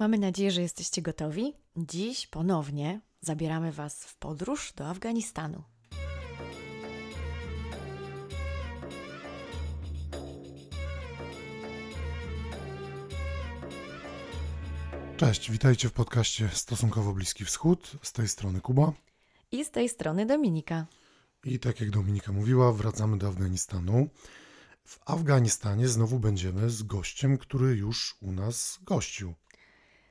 Mamy nadzieję, że jesteście gotowi. Dziś ponownie zabieramy Was w podróż do Afganistanu. Cześć, witajcie w podcaście Stosunkowo Bliski Wschód. Z tej strony Kuba. I z tej strony Dominika. I tak jak Dominika mówiła, wracamy do Afganistanu. W Afganistanie znowu będziemy z gościem, który już u nas gościł.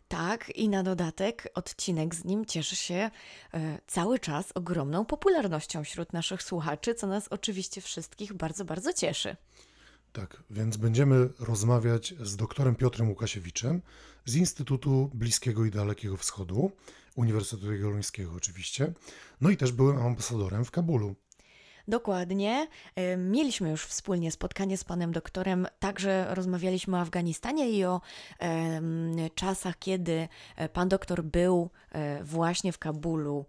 Tak, i na dodatek odcinek z nim cieszy się e, cały czas ogromną popularnością wśród naszych słuchaczy, co nas oczywiście wszystkich bardzo, bardzo cieszy. Tak, więc będziemy rozmawiać z doktorem Piotrem Łukasiewiczem z Instytutu Bliskiego i Dalekiego Wschodu, Uniwersytetu Jagiellońskiego oczywiście, no i też byłem ambasadorem w Kabulu. Dokładnie. E, mieliśmy już wspólnie spotkanie z panem doktorem, także rozmawialiśmy o Afganistanie i o czasach, kiedy e, pan doktor był e, właśnie w Kabulu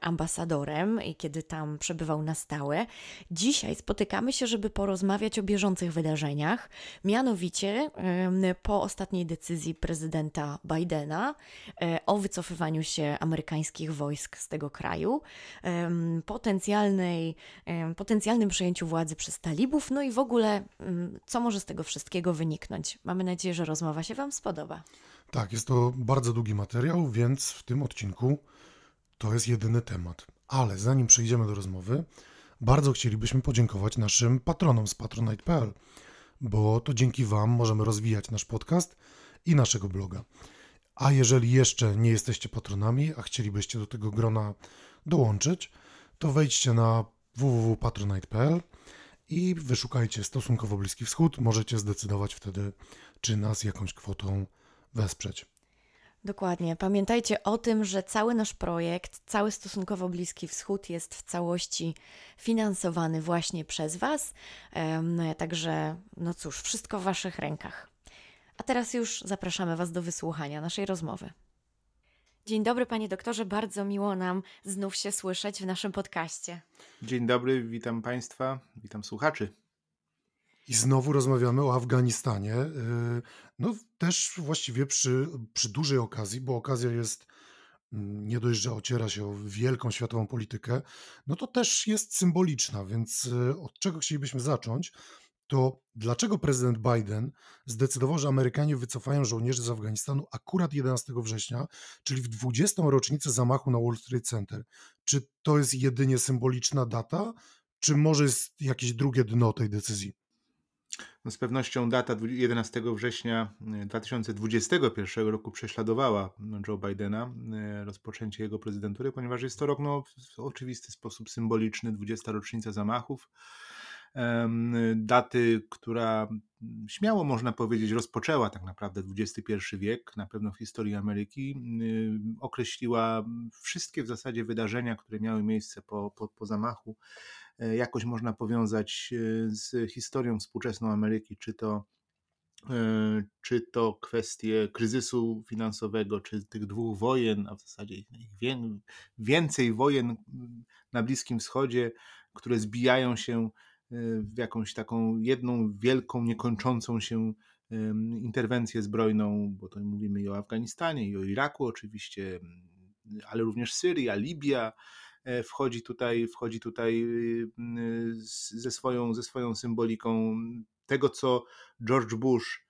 ambasadorem i kiedy tam przebywał na stałe. Dzisiaj spotykamy się, żeby porozmawiać o bieżących wydarzeniach, mianowicie po ostatniej decyzji prezydenta Bidena o wycofywaniu się amerykańskich wojsk z tego kraju, potencjalnej potencjalnym przejęciu władzy przez talibów, no i w ogóle co może z tego wszystkiego wyniknąć. Mamy nadzieję, że rozmowa się Wam spodoba. Tak, jest to bardzo długi materiał, więc w tym odcinku to jest jedyny temat. Ale zanim przejdziemy do rozmowy, bardzo chcielibyśmy podziękować naszym patronom z patronite.pl, bo to dzięki Wam możemy rozwijać nasz podcast i naszego bloga. A jeżeli jeszcze nie jesteście patronami, a chcielibyście do tego grona dołączyć, to wejdźcie na www.patronite.pl i wyszukajcie stosunkowo Bliski Wschód. Możecie zdecydować wtedy, czy nas jakąś kwotą wesprzeć. Dokładnie. Pamiętajcie o tym, że cały nasz projekt, cały stosunkowo Bliski Wschód jest w całości finansowany właśnie przez Was. Także, no cóż, wszystko w Waszych rękach. A teraz już zapraszamy Was do wysłuchania naszej rozmowy. Dzień dobry, panie doktorze. Bardzo miło nam znów się słyszeć w naszym podcaście. Dzień dobry, witam państwa, witam słuchaczy. I znowu rozmawiamy o Afganistanie. Y, no też właściwie przy, przy dużej okazji, bo okazja jest mm, nie dość, że ociera się o wielką światową politykę, no to też jest symboliczna, więc y, od czego chcielibyśmy zacząć? To dlaczego prezydent Biden zdecydował, że Amerykanie wycofają żołnierzy z Afganistanu akurat 11 września, czyli w 20. rocznicę zamachu na Wall Street Center? Czy to jest jedynie symboliczna data, czy może jest jakieś drugie dno tej decyzji? No z pewnością data 11 września 2021 roku prześladowała Joe Bidena, e, rozpoczęcie jego prezydentury, ponieważ jest to rok no, w oczywisty sposób symboliczny, 20. rocznica zamachów daty, która mm, śmiało można powiedzieć rozpoczęła tak naprawdę XXI wiek, na pewno w historii Ameryki, określiła wszystkie w zasadzie wydarzenia, które miały miejsce po, po, po zamachu, e, jakoś można powiązać e, z historią współczesną Ameryki, czy to e, czy to kwestie kryzysu finansowego, czy tych dwóch wojen, a w zasadzie więcej wojen na Bliskim Wschodzie, które zbijają się w jakąś taką jedną wielką, niekończącą się interwencję zbrojną, bo to mówimy i o Afganistanie, i o Iraku oczywiście, ale również Syria, Libia e, wchodzi tutaj, wchodzi tutaj ze swoją, ze swoją symboliką tego, co George Bush,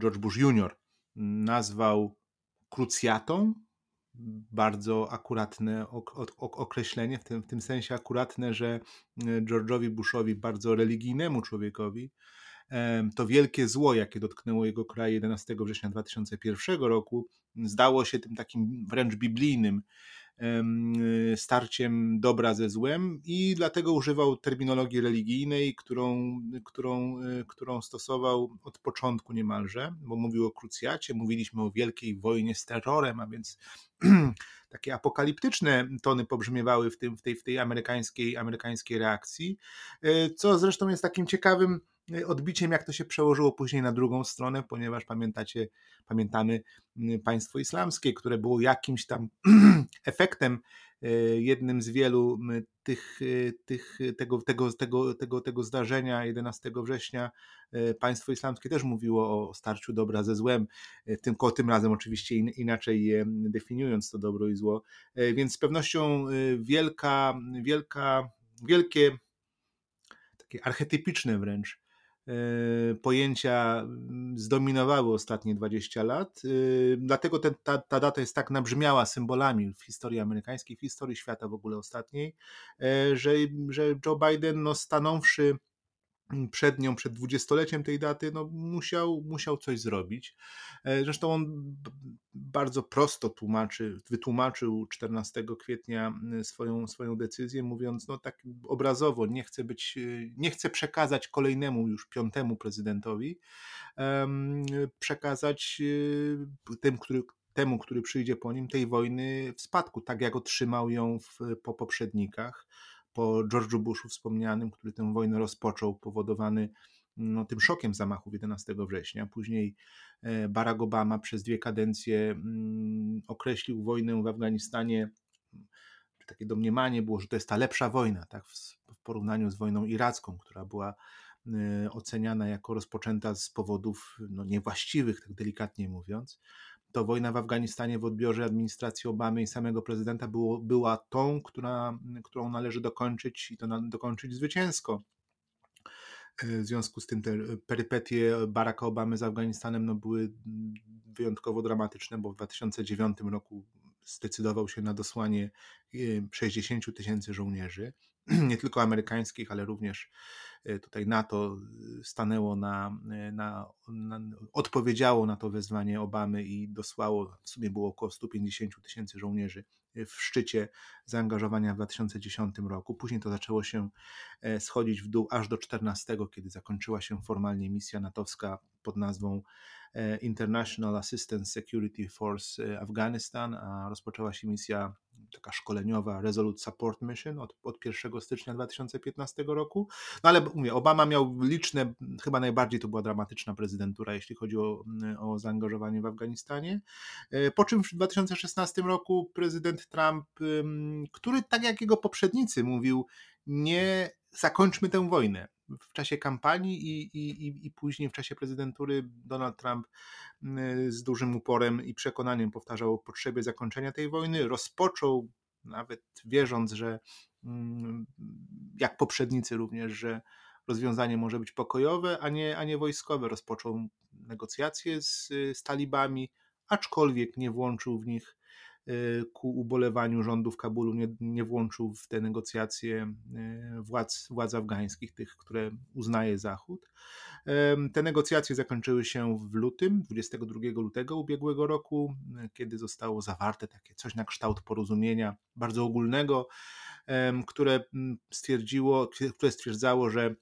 George Bush Jr. nazwał krucjatą, bardzo akuratne określenie, w tym, w tym sensie akuratne, że e, George'owi Bushowi, bardzo religijnemu człowiekowi, to wielkie zło, jakie dotknęło jego kraj 11 września 2001 roku, zdało się tym takim wręcz biblijnym starciem dobra ze złem i dlatego używał terminologii religijnej, którą, którą, e, którą stosował od początku niemalże, bo mówił o krucjacie, mówiliśmy o wielkiej wojnie z terrorem, a więc takie apokaliptyczne tony pobrzmiewały w, tym, w, tej, w tej amerykańskiej, amerykańskiej reakcji, e, co zresztą jest takim ciekawym odbiciem, jak to się przełożyło później na drugą stronę, ponieważ pamiętacie, pamiętamy państwo islamskie, które było jakimś tam efektem, jednym z wielu tych, tych, tego, tego, tego, tego, tego zdarzenia 11 września. Państwo islamskie też mówiło o starciu dobra ze złem, tylko tym razem oczywiście inaczej definiując to dobro i zło. Więc z pewnością wielka, wielka, wielkie, takie archetypiczne wręcz pojęcia mm, zdominowały ostatnie 20 lat. E, dlatego ten, ta, ta data jest tak nabrzmiała symbolami w historii amerykańskiej, w historii świata w ogóle ostatniej, e, że, że Joe Biden, no, stanąwszy przed nią, przed dwudziestoleciem tej daty, no musiał, musiał coś zrobić. E, zresztą on bardzo prosto tłumaczy, wytłumaczył 14 kwietnia swoją, swoją decyzję, mówiąc no tak obrazowo, nie chce być, e, nie chce przekazać kolejnemu już piątemu prezydentowi, przekazać e, tym, który, temu, który przyjdzie po nim, tej wojny w spadku, tak jak otrzymał ją w, po poprzednikach po George'u Bushu wspomnianym, który tę wojnę rozpoczął, powodowany no, tym szokiem zamachów 11 września. Później e, Barack Obama przez dwie kadencje mm, określił wojnę w Afganistanie, takie domniemanie było, że to jest ta lepsza wojna, tak, w porównaniu z wojną iracką, która była e, oceniana jako rozpoczęta z powodów no, niewłaściwych, tak delikatnie mówiąc to wojna w Afganistanie w odbiorze administracji Obamy i samego prezydenta było, była tą, która, którą należy dokończyć i to dokończyć zwycięsko. E, w związku z tym te perypetie Baracka Obamy z Afganistanem no, były wyjątkowo dramatyczne, bo w 2009 roku zdecydował się na dosłanie 60 e, tysięcy żołnierzy, nie tylko amerykańskich, ale również E, tutaj NATO e, stanęło na, e, na, na, odpowiedziało na to wezwanie Obamy i dosłało, w sumie było około 150 tysięcy żołnierzy w szczycie zaangażowania w 2010 roku. Później to zaczęło się schodzić w dół aż do 14, kiedy zakończyła się formalnie misja natowska pod nazwą International Assistance Security Force Afghanistan, a rozpoczęła się misja taka szkoleniowa Resolute Support Mission od, od 1 stycznia 2015 roku. No ale mówię, Obama miał liczne, chyba najbardziej to była dramatyczna prezydentura, jeśli chodzi o, o zaangażowanie w Afganistanie. E, po czym w 2016 roku prezydent Trump, który tak jak jego poprzednicy mówił, nie zakończmy tę wojnę. W czasie kampanii i, i, i później w czasie prezydentury Donald Trump z dużym uporem i przekonaniem powtarzał o potrzebie zakończenia tej wojny. Rozpoczął, nawet wierząc, że mm, jak poprzednicy również, że rozwiązanie może być pokojowe, a nie, a nie wojskowe. Rozpoczął negocjacje z, z talibami, aczkolwiek nie włączył w nich Y, ku ubolewaniu rządu w Kabulu nie, nie włączył w te negocjacje y, władz, władz afgańskich, tych, które uznaje Zachód. Te negocjacje zakończyły się w lutym, 22 lutego ubiegłego roku, y, kiedy zostało zawarte takie coś na kształt porozumienia bardzo ogólnego, które mm, stwierdziło, które stwierdzało, że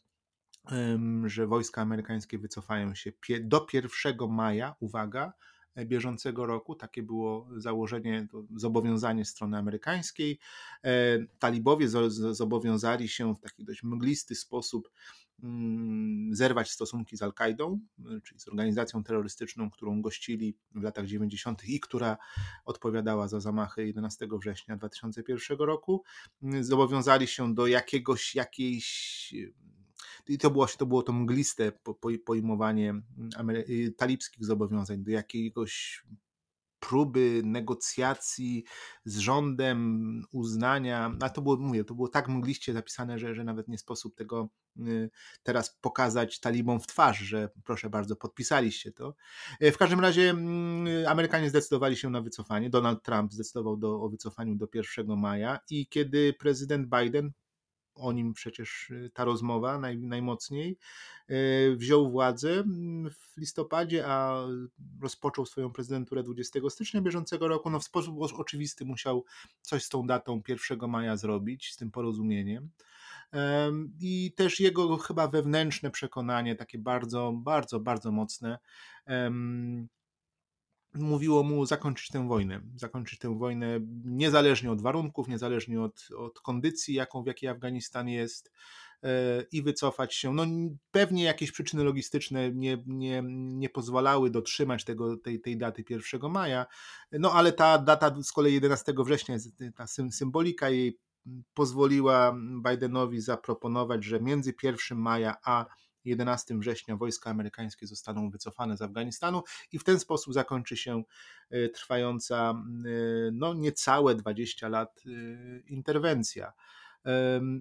że wojska amerykańskie wycofają się do 1 maja, uwaga, bieżącego roku. Takie było założenie, zobowiązanie strony amerykańskiej. E, talibowie zobowiązali się w taki dość mglisty sposób mm, zerwać stosunki z Al-Kaidą, czyli z organizacją terrorystyczną, którą gościli w latach 90. i która odpowiadała za zamachy 11 września 2001 roku. Zobowiązali się do jakiegoś, jakiejś i to było, to było to mgliste pojmowanie mm, y, talibskich zobowiązań do jakiegoś próby negocjacji z rządem, uznania, a to było, mówię, to było tak mgliście zapisane, że, że nawet nie sposób tego y, teraz pokazać talibom w twarz, że proszę bardzo, podpisaliście to. Y, w każdym razie mm, Amerykanie zdecydowali się na wycofanie, Donald Trump zdecydował do, o wycofaniu do 1 maja i kiedy prezydent Biden o nim przecież y, ta rozmowa naj, najmocniej, y, wziął władzę mm, w listopadzie, a rozpoczął swoją prezydenturę 20 stycznia bieżącego roku. No w sposób oczywisty musiał coś z tą datą 1 maja zrobić, z tym porozumieniem. I też jego chyba wewnętrzne przekonanie, takie bardzo, bardzo, bardzo mocne, mówiło mu zakończyć tę wojnę. Zakończyć tę wojnę niezależnie od warunków, niezależnie od, od kondycji, jaką w jakiej Afganistan jest. i wycofać się. No, pewnie jakieś przyczyny logistyczne nie, nie, nie pozwalały dotrzymać tego, tej, tej daty 1 maja, no ale ta data z kolei 11 września, ta symbolika jej pozwoliła Bidenowi zaproponować, że między 1 maja a 11 września wojska amerykańskie zostaną wycofane z Afganistanu i w ten sposób zakończy się e, trwająca e, no, niecałe 20 lat e, interwencja.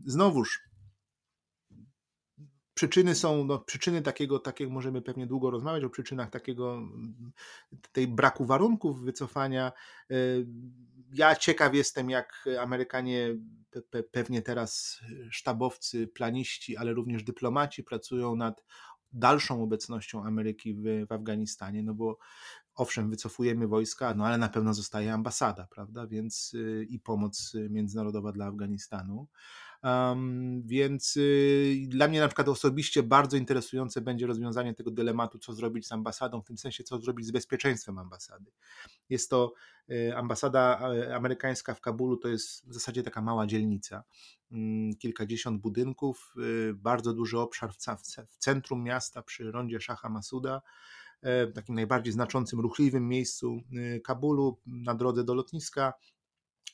Znowuż przyczyny są, no, przyczyny takiego, takiego, możemy pewnie długo rozmawiać o przyczynach takiego, tej braku warunków wycofania. Ja ciekaw jestem, jak Amerykanie, pe pewnie teraz sztabowcy, planiści, ale również dyplomaci pracują nad dalszą obecnością Ameryki w, w Afganistanie, no bo owszem, wycofujemy wojska, no ale na pewno zostaje ambasada, prawda, więc y, i pomoc międzynarodowa dla Afganistanu. Um, więc y, dla mnie na przykład osobiście bardzo interesujące będzie rozwiązanie tego dylematu, co zrobić z ambasadą, w tym sensie, co zrobić z bezpieczeństwem ambasady. Jest to y, ambasada amerykańska w Kabulu, to jest w zasadzie taka mała dzielnica. Mm, kilkadziesiąt budynków, y, bardzo duży obszar w, w centrum miasta przy rondzie Szacha Masuda e, takim najbardziej znaczącym, ruchliwym miejscu Kabulu na drodze do lotniska,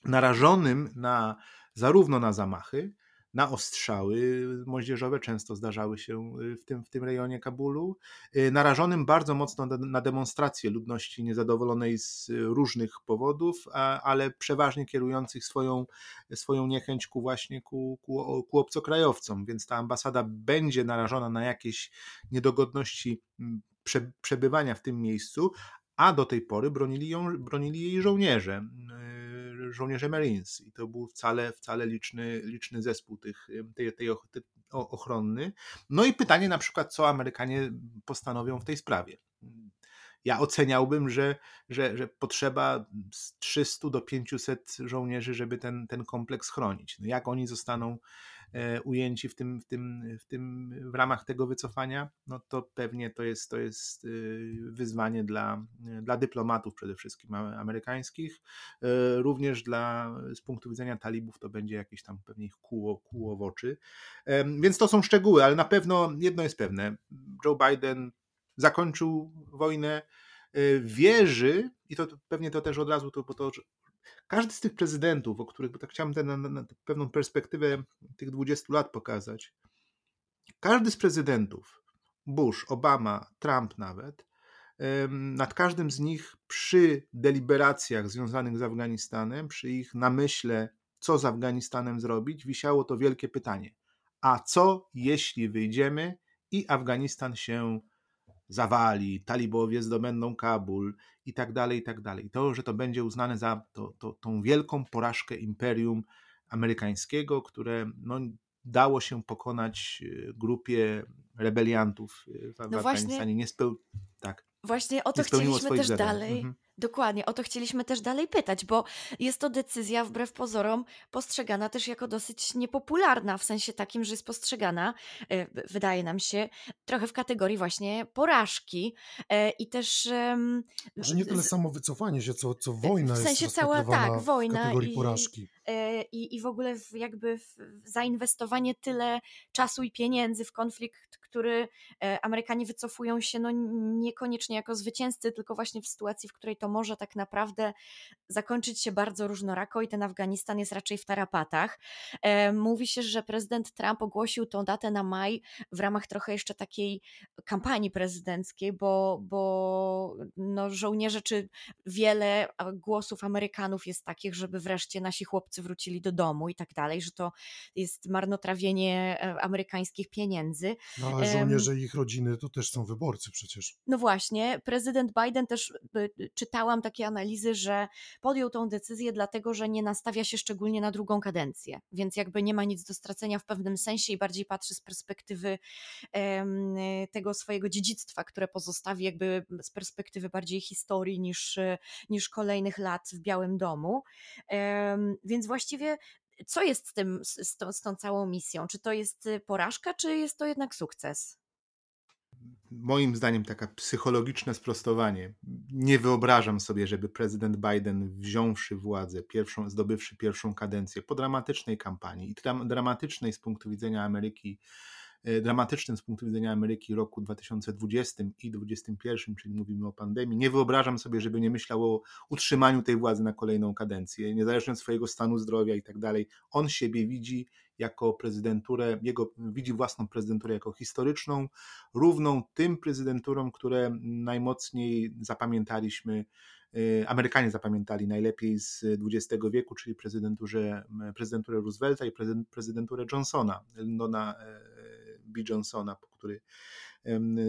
narażonym na zarówno na zamachy, na ostrzały moździerzowe, często zdarzały się y, w tym, w tym rejonie Kabulu, y, narażonym bardzo mocno na demonstracje ludności niezadowolonej z różnych powodów, ale przeważnie kierujących swoją, swoją niechęć ku właśnie ku, ku, ku obcokrajowcom, więc ta ambasada będzie narażona na jakieś niedogodności przebywania w tym miejscu, a do tej pory bronili, ją, bronili jej żołnierze żołnierze Marines i to był wcale, wcale liczny, liczny zespół tych, tej, tej ochronny. No i pytanie na przykład, co Amerykanie postanowią w tej sprawie. Ja oceniałbym, że, że, że potrzeba 300 do 500 żołnierzy, żeby ten, ten kompleks chronić. No jak oni zostaną ujęci w tym, w tym, w tym w ramach tego wycofania, no to pewnie to jest, to jest y, wyzwanie dla, dla dyplomatów przede wszystkim amerykańskich, e, również dla, z punktu widzenia talibów to będzie jakieś tam pewnie ich kóło, kóło w oczy. Więc to są szczegóły, ale na pewno jedno jest pewne, Joe Biden zakończył wojnę, e, wierzy, i to pewnie to też od razu to, bo to każdy z tych prezydentów, o których, bo tak chciałem ten, na, na pewną perspektywę tych 20 lat pokazać, każdy z prezydentów, Bush, Obama, Trump nawet, nad każdym z nich przy deliberacjach związanych z Afganistanem, przy ich namyśle, co z Afganistanem zrobić, wisiało to wielkie pytanie: a co jeśli wyjdziemy i Afganistan się zawali, talibowie zdobędą Kabul i tak dalej, i tak dalej. To, że to będzie uznane za to, to, tą wielką porażkę imperium amerykańskiego, które no, dało się pokonać e, grupie rebeliantów e, w, no Afganistanie. Właśnie... Nie speł... tak. Właśnie o to chcieliśmy też zadań. dalej. Mhm. Dokładnie, o to chcieliśmy też dalej pytać, bo jest to decyzja wbrew pozorom postrzegana też jako dosyć niepopularna, w sensie takim, że jest postrzegana, e, wydaje nam się, trochę w kategorii właśnie porażki e, i też... Że nie tyle samo wycofanie się, co, co wojna w sensie jest cała, tak, wojna w kategorii i, porażki. E, I, I w ogóle w jakby w zainwestowanie tyle czasu i pieniędzy w konflikt, który Amerykanie wycofują się no niekoniecznie jako zwycięzcy, tylko właśnie w sytuacji, w której to może tak naprawdę zakończyć się bardzo różnorako i ten Afganistan jest raczej w tarapatach. E, mówi się, że prezydent Trump ogłosił tą datę na maj w ramach trochę jeszcze takiej kampanii prezydenckiej, bo, bo no żołnierze czy wiele głosów Amerykanów jest takich, żeby wreszcie nasi chłopcy wrócili do domu i tak dalej, że to jest marnotrawienie e, amerykańskich pieniędzy. No ale żołnierze i ich rodziny to też są wyborcy przecież. No właśnie, prezydent Biden też czy czytałam takie analizy, że podjął tą decyzję dlatego, że nie nastawia się szczególnie na drugą kadencję, więc jakby nie ma nic do stracenia w pewnym sensie i bardziej patrzy z perspektywy tego swojego dziedzictwa, które pozostawi jakby z perspektywy bardziej historii niż, niż kolejnych lat w Białym Domu. Więc właściwie co jest z, tym, z, tą, z tą całą misją? Czy to jest porażka, czy jest to jednak sukces? moim zdaniem taka psychologiczne sprostowanie. Nie wyobrażam sobie, żeby prezydent Biden wziąwszy władzę, pierwszą, zdobywszy pierwszą kadencję po dramatycznej kampanii i dramatycznej z punktu widzenia Ameryki dramatycznym z punktu widzenia Ameryki roku 2020 i 2021, czyli mówimy o pandemii. Nie wyobrażam sobie, żeby nie myślał o utrzymaniu tej władzy na kolejną kadencję, niezależnie od swojego stanu zdrowia i tak dalej. On siebie widzi jako prezydenturę, jego widzi własną prezydenturę jako historyczną, równą tym prezydenturom, które najmocniej zapamiętaliśmy e, Amerykanie zapamiętali najlepiej z XX wieku, czyli prezydenturze, prezydenturę Roosevelta i prezydenturę Johnsona, Lyndona e, B. Johnsona, który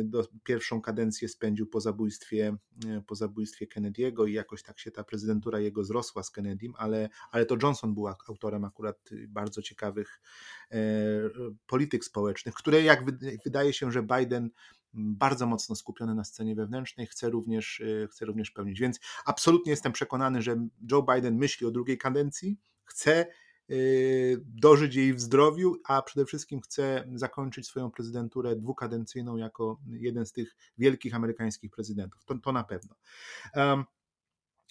do, pierwszą kadencję spędził po zabójstwie, e, po zabójstwie Kennedy'ego i jakoś tak się ta prezydentura jego zrosła z Kennedym, ale, ale to Johnson był autorem akurat bardzo ciekawych e, polityk społecznych, które jak wydaje się, że Biden bardzo mocno skupiony na scenie wewnętrznej, chce również, e, chce również pełnić. Więc absolutnie jestem przekonany, że Joe Biden myśli o drugiej kadencji, chce dożyć jej w zdrowiu, a przede wszystkim chce zakończyć swoją prezydenturę dwukadencyjną jako jeden z tych wielkich amerykańskich prezydentów. To, to na pewno.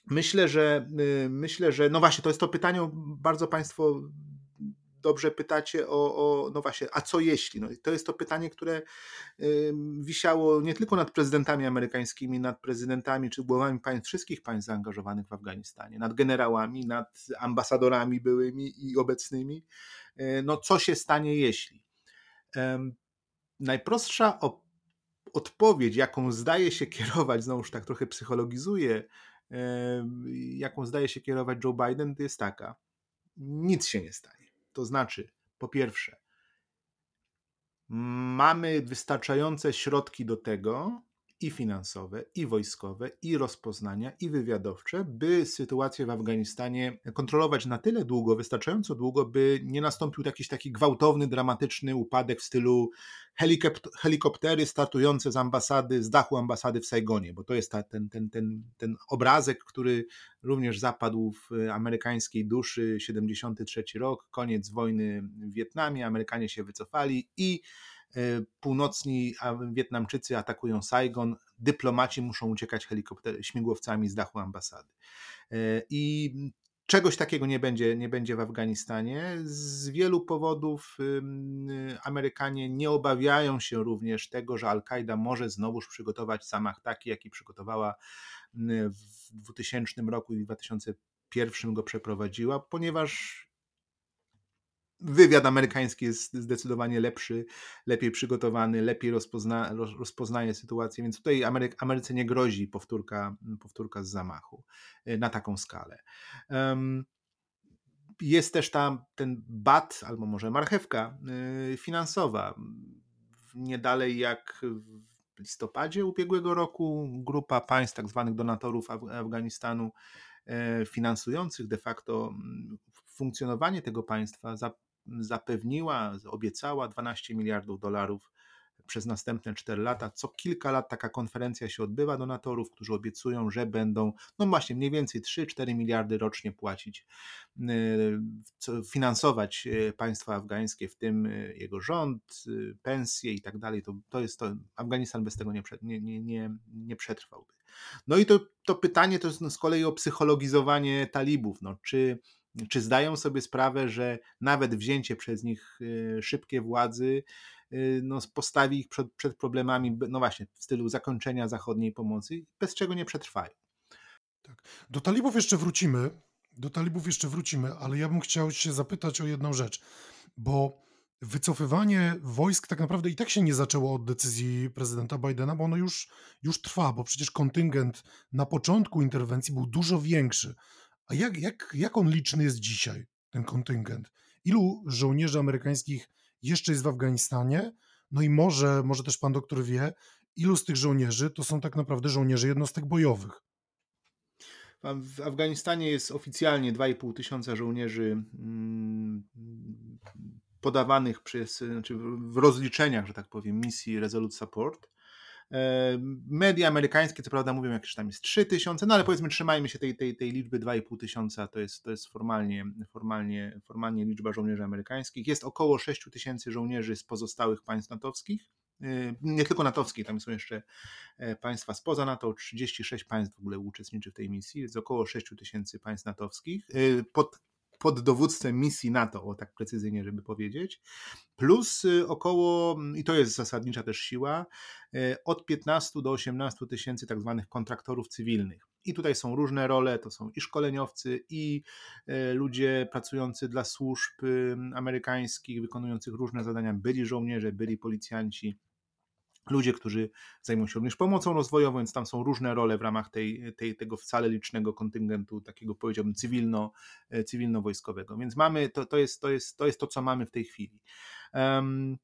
Myślę, że y, myślę, że no właśnie, to jest to pytanie, bardzo Państwo dobrze pytacie o, o, no właśnie, a co jeśli? No, to jest to pytanie, które wisiało nie tylko nad prezydentami amerykańskimi, nad prezydentami czy głowami państw, wszystkich państw zaangażowanych w Afganistanie, nad generałami, nad ambasadorami byłymi i obecnymi. E, no co się stanie jeśli? Najprostsza odpowiedź, jaką zdaje się kierować, znowuż tak trochę psychologizuje, jaką zdaje się kierować Joe Biden, to jest taka: nic się nie stanie. To znaczy, po pierwsze, mamy wystarczające środki do tego, i finansowe, i wojskowe, i rozpoznania, i wywiadowcze, by sytuację w Afganistanie kontrolować na tyle długo, wystarczająco długo, by nie nastąpił jakiś taki gwałtowny, dramatyczny upadek w stylu helikoptery startujące z ambasady, z dachu ambasady w Saigonie, bo to jest ta, ten, ten, ten, ten obrazek, który również zapadł w amerykańskiej duszy, 73 rok, koniec wojny w Wietnamie, Amerykanie się wycofali i północni Wietnamczycy atakują Saigon, dyplomaci muszą uciekać helikopter, śmigłowcami z dachu ambasady. E, I czegoś takiego nie będzie, nie będzie w Afganistanie. Z wielu powodów Amerykanie nie obawiają się również tego, że Al-Kaida może znowuż przygotować zamach taki, jaki przygotowała w 2000 roku i w 2001 go przeprowadziła, ponieważ wywiad amerykański jest zdecydowanie lepszy, lepiej przygotowany, lepiej rozpozna, rozpoznaje sytuację, więc tutaj Amery Ameryce nie grozi powtórka, powtórka z zamachu y, na taką skalę. Jest też tam ten bat, albo może marchewka y, finansowa. Nie dalej jak w listopadzie ubiegłego roku grupa państw, tak zwanych donatorów Afganistanu, e, finansujących de facto funkcjonowanie tego państwa, zapewniła, obiecała 12 miliardów dolarów przez następne 4 lata. Co kilka lat taka konferencja się odbywa donatorów, którzy obiecują, że będą, no właśnie, mniej więcej 3-4 miliardy rocznie płacić, y, finansować y, państwa afgańskie, w tym y, jego rząd, pensje i tak dalej. To, to jest to, Afganistan bez tego nie, nie, nie, nie, przetrwałby. No i to, to pytanie to jest z kolei o psychologizowanie talibów. No, czy czy zdają sobie sprawę, że nawet wzięcie przez nich y, szybkie władzy y, no, postawi ich przed, przed problemami, no właśnie, w stylu zakończenia zachodniej pomocy, bez czego nie przetrwają. Tak. Do talibów jeszcze wrócimy, do talibów jeszcze wrócimy, ale ja bym chciał się zapytać o jedną rzecz, bo wycofywanie wojsk tak naprawdę i tak się nie zaczęło od decyzji prezydenta Bidena, bo ono już, już trwa, bo przecież kontyngent na początku interwencji był dużo większy. A jak, jak, jak on liczny jest dzisiaj, ten kontyngent? Ilu żołnierzy amerykańskich jeszcze jest w Afganistanie? No i może, może też pan doktor wie, ilu z tych żołnierzy to są tak naprawdę żołnierze jednostek bojowych? W Afganistanie jest oficjalnie 2,5 tysiąca żołnierzy mm, podawanych przez, znaczy w rozliczeniach, że tak powiem, misji Resolute Support. E, media amerykańskie, co prawda, mówią, jak tam jest 3 tysiące, no ale powiedzmy, trzymajmy się tej, tej, tej liczby 2,5 tysiąca, to jest, to jest formalnie, formalnie, formalnie liczba żołnierzy amerykańskich. Jest około 6 tysięcy żołnierzy z pozostałych państw natowskich nie tylko natowskiej, tam są jeszcze państwa spoza NATO, 36 państw w ogóle uczestniczy w tej misji, jest około 6 tysięcy państw natowskich pod pod dowództwem misji NATO, o tak precyzyjnie, żeby powiedzieć, plus y, około, i to jest zasadnicza też siła, y, od 15 do 18 tysięcy tak zwanych kontraktorów cywilnych. I tutaj są różne role, to są i szkoleniowcy, i y, ludzie pracujący dla służb amerykańskich, wykonujących różne zadania, byli żołnierze, byli policjanci, ludzie, którzy zajmują się również pomocą rozwojową, więc tam są różne role w ramach tej, tej, tego wcale licznego kontyngentu, takiego powiedziałbym cywilno, e, cywilno-wojskowego. Więc mamy, to, to, jest, to, jest, to jest to, co mamy w tej chwili. Um,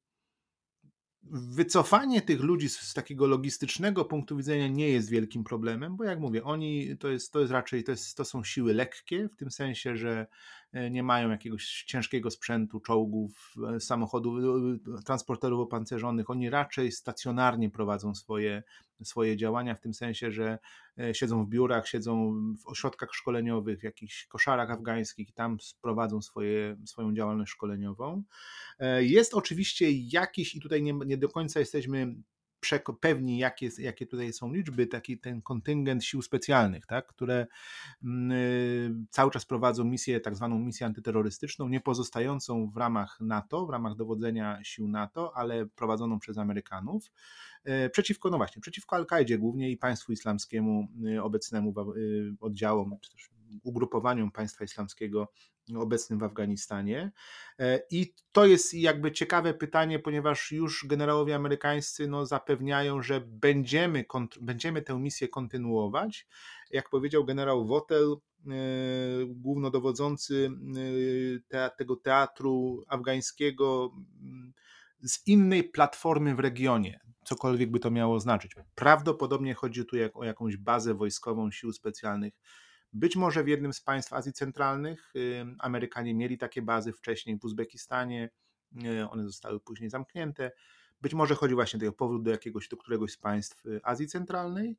wycofanie tych ludzi z, z, takiego logistycznego punktu widzenia nie jest wielkim problemem, bo jak mówię, oni to jest, to jest raczej to, jest, to są siły lekkie, w tym sensie, że E, nie mają jakiegoś ciężkiego sprzętu, czołgów, e, samochodów, e, transporterów opancerzonych. Oni raczej stacjonarnie prowadzą swoje, swoje działania, w tym sensie, że siedzą w biurach, siedzą w ośrodkach szkoleniowych, w jakichś koszarach afgańskich tam prowadzą swoje, swoją działalność szkoleniową. Jest oczywiście jakiś, i tutaj nie, nie do końca jesteśmy pewni, jakie, jakie tutaj są liczby, taki ten kontyngent sił specjalnych, tak, które mm, y, cały czas prowadzą misję, tak zwaną misję antyterrorystyczną, nie pozostającą w ramach NATO, w ramach dowodzenia sił NATO, ale prowadzoną przez Amerykanów. E, przeciwko, no właśnie, przeciwko Al-Kaidzie głównie i państwu islamskiemu y, obecnemu y, oddziałom, czy też ugrupowaniom państwa islamskiego obecnym w Afganistanie. E, I to jest jakby ciekawe pytanie, ponieważ już generałowie amerykańscy no, zapewniają, że będziemy, będziemy tę misję kontynuować. Jak powiedział generał Wotel, e, głównodowodzący te, tego teatru afgańskiego z innej platformy w regionie, cokolwiek by to miało znaczyć. Prawdopodobnie chodzi tu jak, o jakąś bazę wojskową sił specjalnych być może w jednym z państw Azji Centralnych Amerykanie mieli takie bazy wcześniej w Uzbekistanie, one zostały później zamknięte. Być może chodzi właśnie o powrót do jakiegoś, do któregoś z państw y, Azji Centralnej.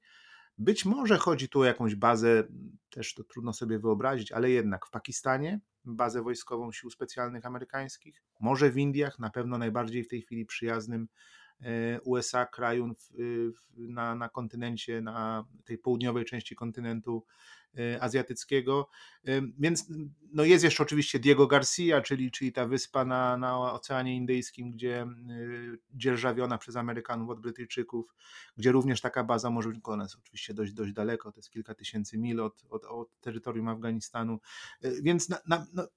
Być może chodzi tu o jakąś bazę, też to trudno sobie wyobrazić, ale jednak w Pakistanie, bazę wojskową sił specjalnych amerykańskich, może w Indiach, na pewno najbardziej w tej chwili przyjaznym USA kraju na, na kontynencie, na tej południowej części kontynentu E, azjatyckiego. Więc no jest jeszcze oczywiście Diego Garcia, czyli, czyli ta wyspa na, na Oceanie Indyjskim, gdzie dzierżawiona przez Amerykanów od Brytyjczyków, gdzie również taka baza może być, ona jest oczywiście dość, dość daleko, to jest kilka tysięcy mil od, od, od terytorium Afganistanu. Więc na, na, no,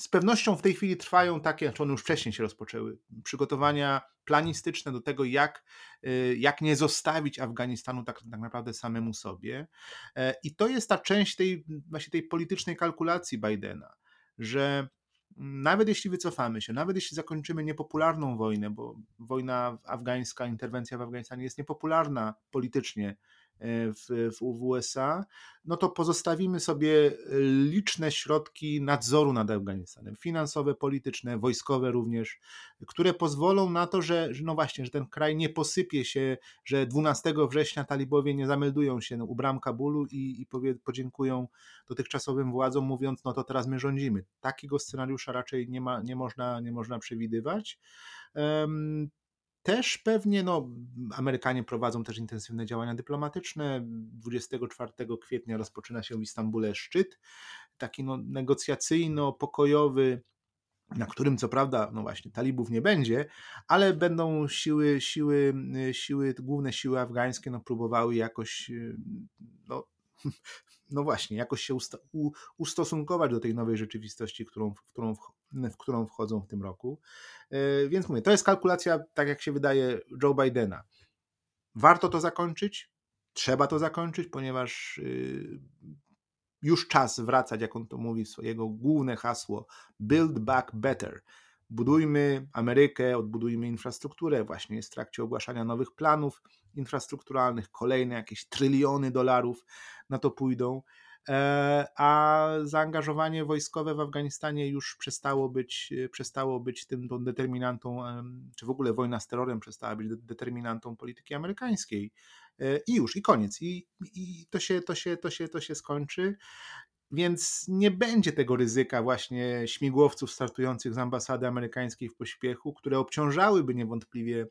z pewnością w tej chwili trwają takie, czy one już wcześniej się rozpoczęły, przygotowania planistyczne do tego, jak, y, jak nie zostawić Afganistanu tak, tak naprawdę samemu sobie. E, I to jest ta część tej właśnie tej politycznej kalkulacji Bidena, że nawet jeśli wycofamy się, nawet jeśli zakończymy niepopularną wojnę, bo wojna afgańska, interwencja w Afganistanie jest niepopularna politycznie w, w, w USA, no to pozostawimy sobie liczne środki nadzoru nad Afganistanem, finansowe, polityczne, wojskowe również, które pozwolą na to, że, że no właśnie, że ten kraj nie posypie się, że 12 września talibowie nie zameldują się u bram Kabulu i, i powie, podziękują dotychczasowym władzom, mówiąc, no to teraz my rządzimy. Takiego scenariusza raczej nie, ma, nie, można, nie można przewidywać. Też pewnie no, Amerykanie prowadzą też intensywne działania dyplomatyczne. 24 kwietnia rozpoczyna się w Istambule szczyt, taki no, negocjacyjno-pokojowy, na którym co prawda, no właśnie, talibów nie będzie, ale będą siły, siły, siły główne siły afgańskie no, próbowały jakoś no, no właśnie, jakoś się usta- u- ustosunkować do tej nowej rzeczywistości, którą, w, którą, w którą wchodzą w tym roku. E, więc mówię, to jest kalkulacja, tak jak się wydaje, Joe Bidena. Warto to zakończyć, trzeba to zakończyć, ponieważ y, już czas wracać, jak on to mówi, swojego główne hasło Build Back Better. Budujmy Amerykę, odbudujmy infrastrukturę. Właśnie jest w trakcie ogłaszania nowych planów infrastrukturalnych, kolejne jakieś tryliony dolarów na to pójdą. E, a zaangażowanie wojskowe w Afganistanie już przestało być, przestało być tym tą determinantą, czy w ogóle wojna z terrorem przestała być determinantą polityki amerykańskiej. E, I już, i koniec. I, i to, się, to, się, to, się, to się skończy. Więc nie będzie tego ryzyka właśnie śmigłowców startujących z ambasady amerykańskiej w pośpiechu, które obciążałyby niewątpliwie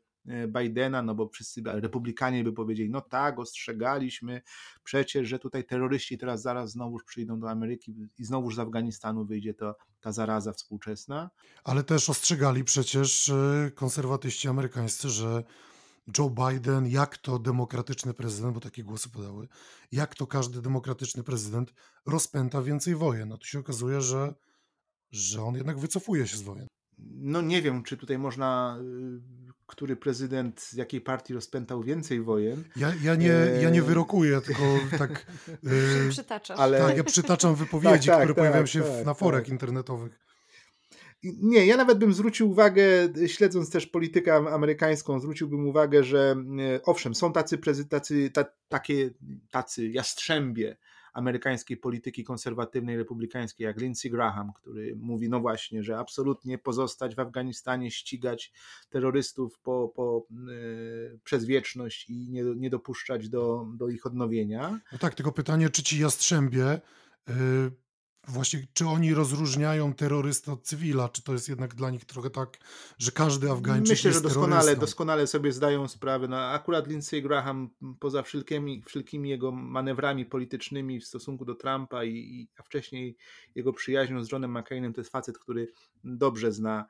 Bidena, no bo wszyscy republikanie by powiedzieli, no tak, ostrzegaliśmy przecież, że tutaj terroryści teraz zaraz znowu przyjdą do Ameryki i znowuż z Afganistanu wyjdzie to, ta zaraza współczesna. Ale też ostrzegali przecież e, konserwatyści amerykańscy, że Joe Biden, jak to demokratyczny prezydent, bo takie głosy podały, jak to każdy demokratyczny prezydent rozpęta więcej wojen. No tu się okazuje, że, że on jednak wycofuje się z wojen. No nie wiem, czy tutaj można, y, który prezydent z jakiej partii rozpętał więcej wojen. Ja, ja, nie, ja nie wyrokuję, tylko tak... Yy, Przytaczam. Ale... Tak, ja przytaczam wypowiedzi, tak, tak, które tak, pojawiają się w, na forach tak. internetowych. Nie, ja nawet bym zwrócił uwagę, śledząc też politykę amerykańską, zwróciłbym uwagę, że e, owszem, są tacy, tacy, ta, takie, tacy jastrzębie amerykańskiej polityki konserwatywnej, republikańskiej, jak Lindsey Graham, który mówi, no właśnie, że absolutnie pozostać w Afganistanie, ścigać terrorystów po, po, yy, przez wieczność i nie, nie dopuszczać do, do ich odnowienia. No tak, tylko pytanie, czy ci jastrzębie yy Właśnie, czy oni rozróżniają terrorystę od cywila? Czy to jest jednak dla nich trochę tak, że każdy Afgańczyk Myślę, jest że doskonale, doskonale sobie zdają sprawę. No, akurat Lindsey Graham, poza wszelkimi, wszelkimi jego manewrami politycznymi w stosunku do Trumpa i, i a wcześniej jego przyjaźnią z Johnem McCainem, to jest facet, który dobrze zna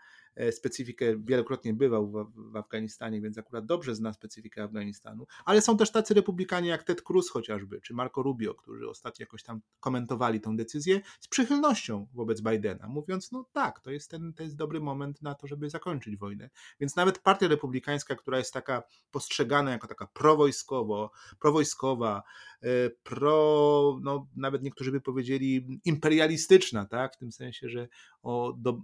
specyfikę, wielokrotnie bywał w, w, Afganistanie, więc akurat dobrze zna specyfikę Afganistanu, ale są też tacy republikanie jak Ted Cruz chociażby, czy Marco Rubio, którzy ostatnio jakoś tam komentowali tę decyzję z przychylnością wobec Bidena, mówiąc, no tak, to jest ten to jest dobry moment na to, żeby zakończyć wojnę. Więc nawet partia republikańska, która jest taka postrzegana jako taka prowojskowo, prowojskowa, e, pro, no nawet niektórzy by powiedzieli imperialistyczna, tak, w tym sensie, że o do,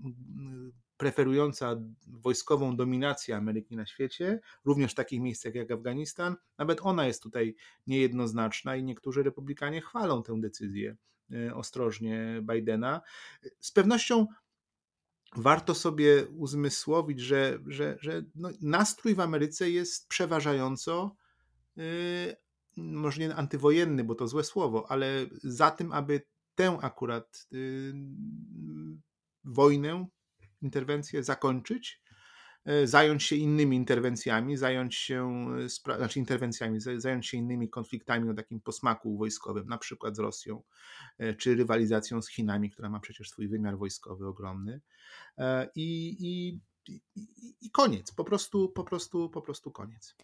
preferująca wojskową dominację Ameryki na świecie, również w takich miejscach jak Afganistan, nawet ona jest tutaj niejednoznaczna i niektórzy republikanie chwalą tę decyzję e, ostrożnie Bidena. Z pewnością warto sobie uzmysłowić, że, że, że no, nastrój w Ameryce jest przeważająco yy, może nie antywojenny, bo to złe słowo, ale za tym, aby tę akurat yy, wojnę interwencję zakończyć, e, zająć się innymi interwencjami, zająć się, e, znaczy interwencjami, zająć się innymi konfliktami o takim posmaku wojskowym, na przykład z Rosją, e, czy rywalizacją z Chinami, która ma przecież swój wymiar wojskowy ogromny. I, i, i, koniec, po prostu, po prostu, po prostu koniec.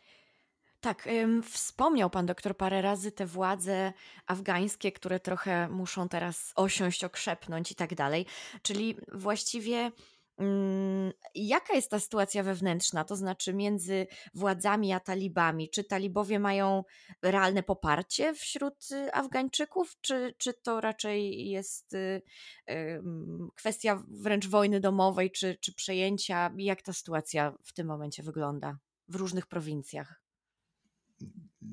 Tak, wspomniał pan doktor parę razy te władze afgańskie, które trochę muszą teraz osiąść, okrzepnąć i tak dalej. Czyli właściwie jaka jest ta sytuacja wewnętrzna, to znaczy między władzami a talibami? Czy talibowie mają realne poparcie wśród y, Afgańczyków, czy, czy to raczej jest y, kwestia wręcz wojny domowej, czy, czy przejęcia? Jak ta sytuacja w tym momencie wygląda w różnych prowincjach?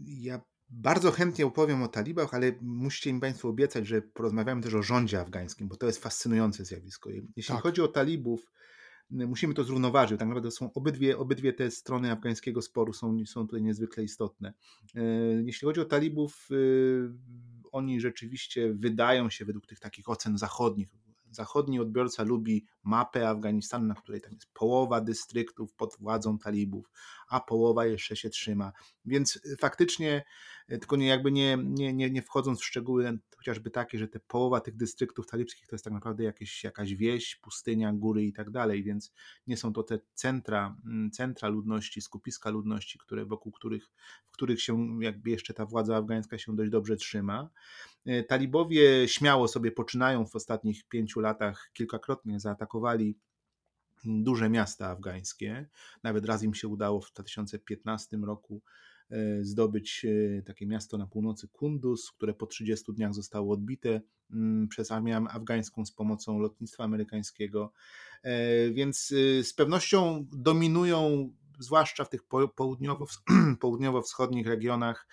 Ja bardzo chętnie opowiem o talibach, ale musicie mi Państwo obiecać, że porozmawiamy też o rządzie afgańskim, bo to jest fascynujące zjawisko. Jeśli tak. chodzi o talibów, musimy to zrównoważyć. Tak naprawdę są obydwie, obydwie te strony afgańskiego sporu są, są tutaj niezwykle istotne. E, jeśli chodzi o talibów, e, oni rzeczywiście wydają się według tych takich ocen zachodnich, zachodni odbiorca lubi mapę Afganistanu, na której tam jest połowa dystryktów pod władzą talibów, a połowa jeszcze się trzyma. Więc faktycznie, tylko nie jakby nie, nie, nie, nie wchodząc w szczegóły, chociażby takie, że te połowa tych dystryktów talibskich to jest tak naprawdę jakieś, jakaś wieś, pustynia, góry i tak dalej, więc nie są to te centra, mm, centra ludności, skupiska ludności, które, wokół których, w których się jakby jeszcze ta władza afgańska się dość dobrze trzyma. E, talibowie śmiało sobie poczynają w ostatnich pięciu latach, kilkakrotnie zaatakowali duże miasta afgańskie. Nawet raz im się udało w 2015 roku e, zdobyć e, takie miasto na północy Kunduz, które po 30 dniach zostało odbite mm, przez armię afgańską z pomocą lotnictwa amerykańskiego. Więc z pewnością dominują zwłaszcza w tych południowo, południowo-wschodnich regionach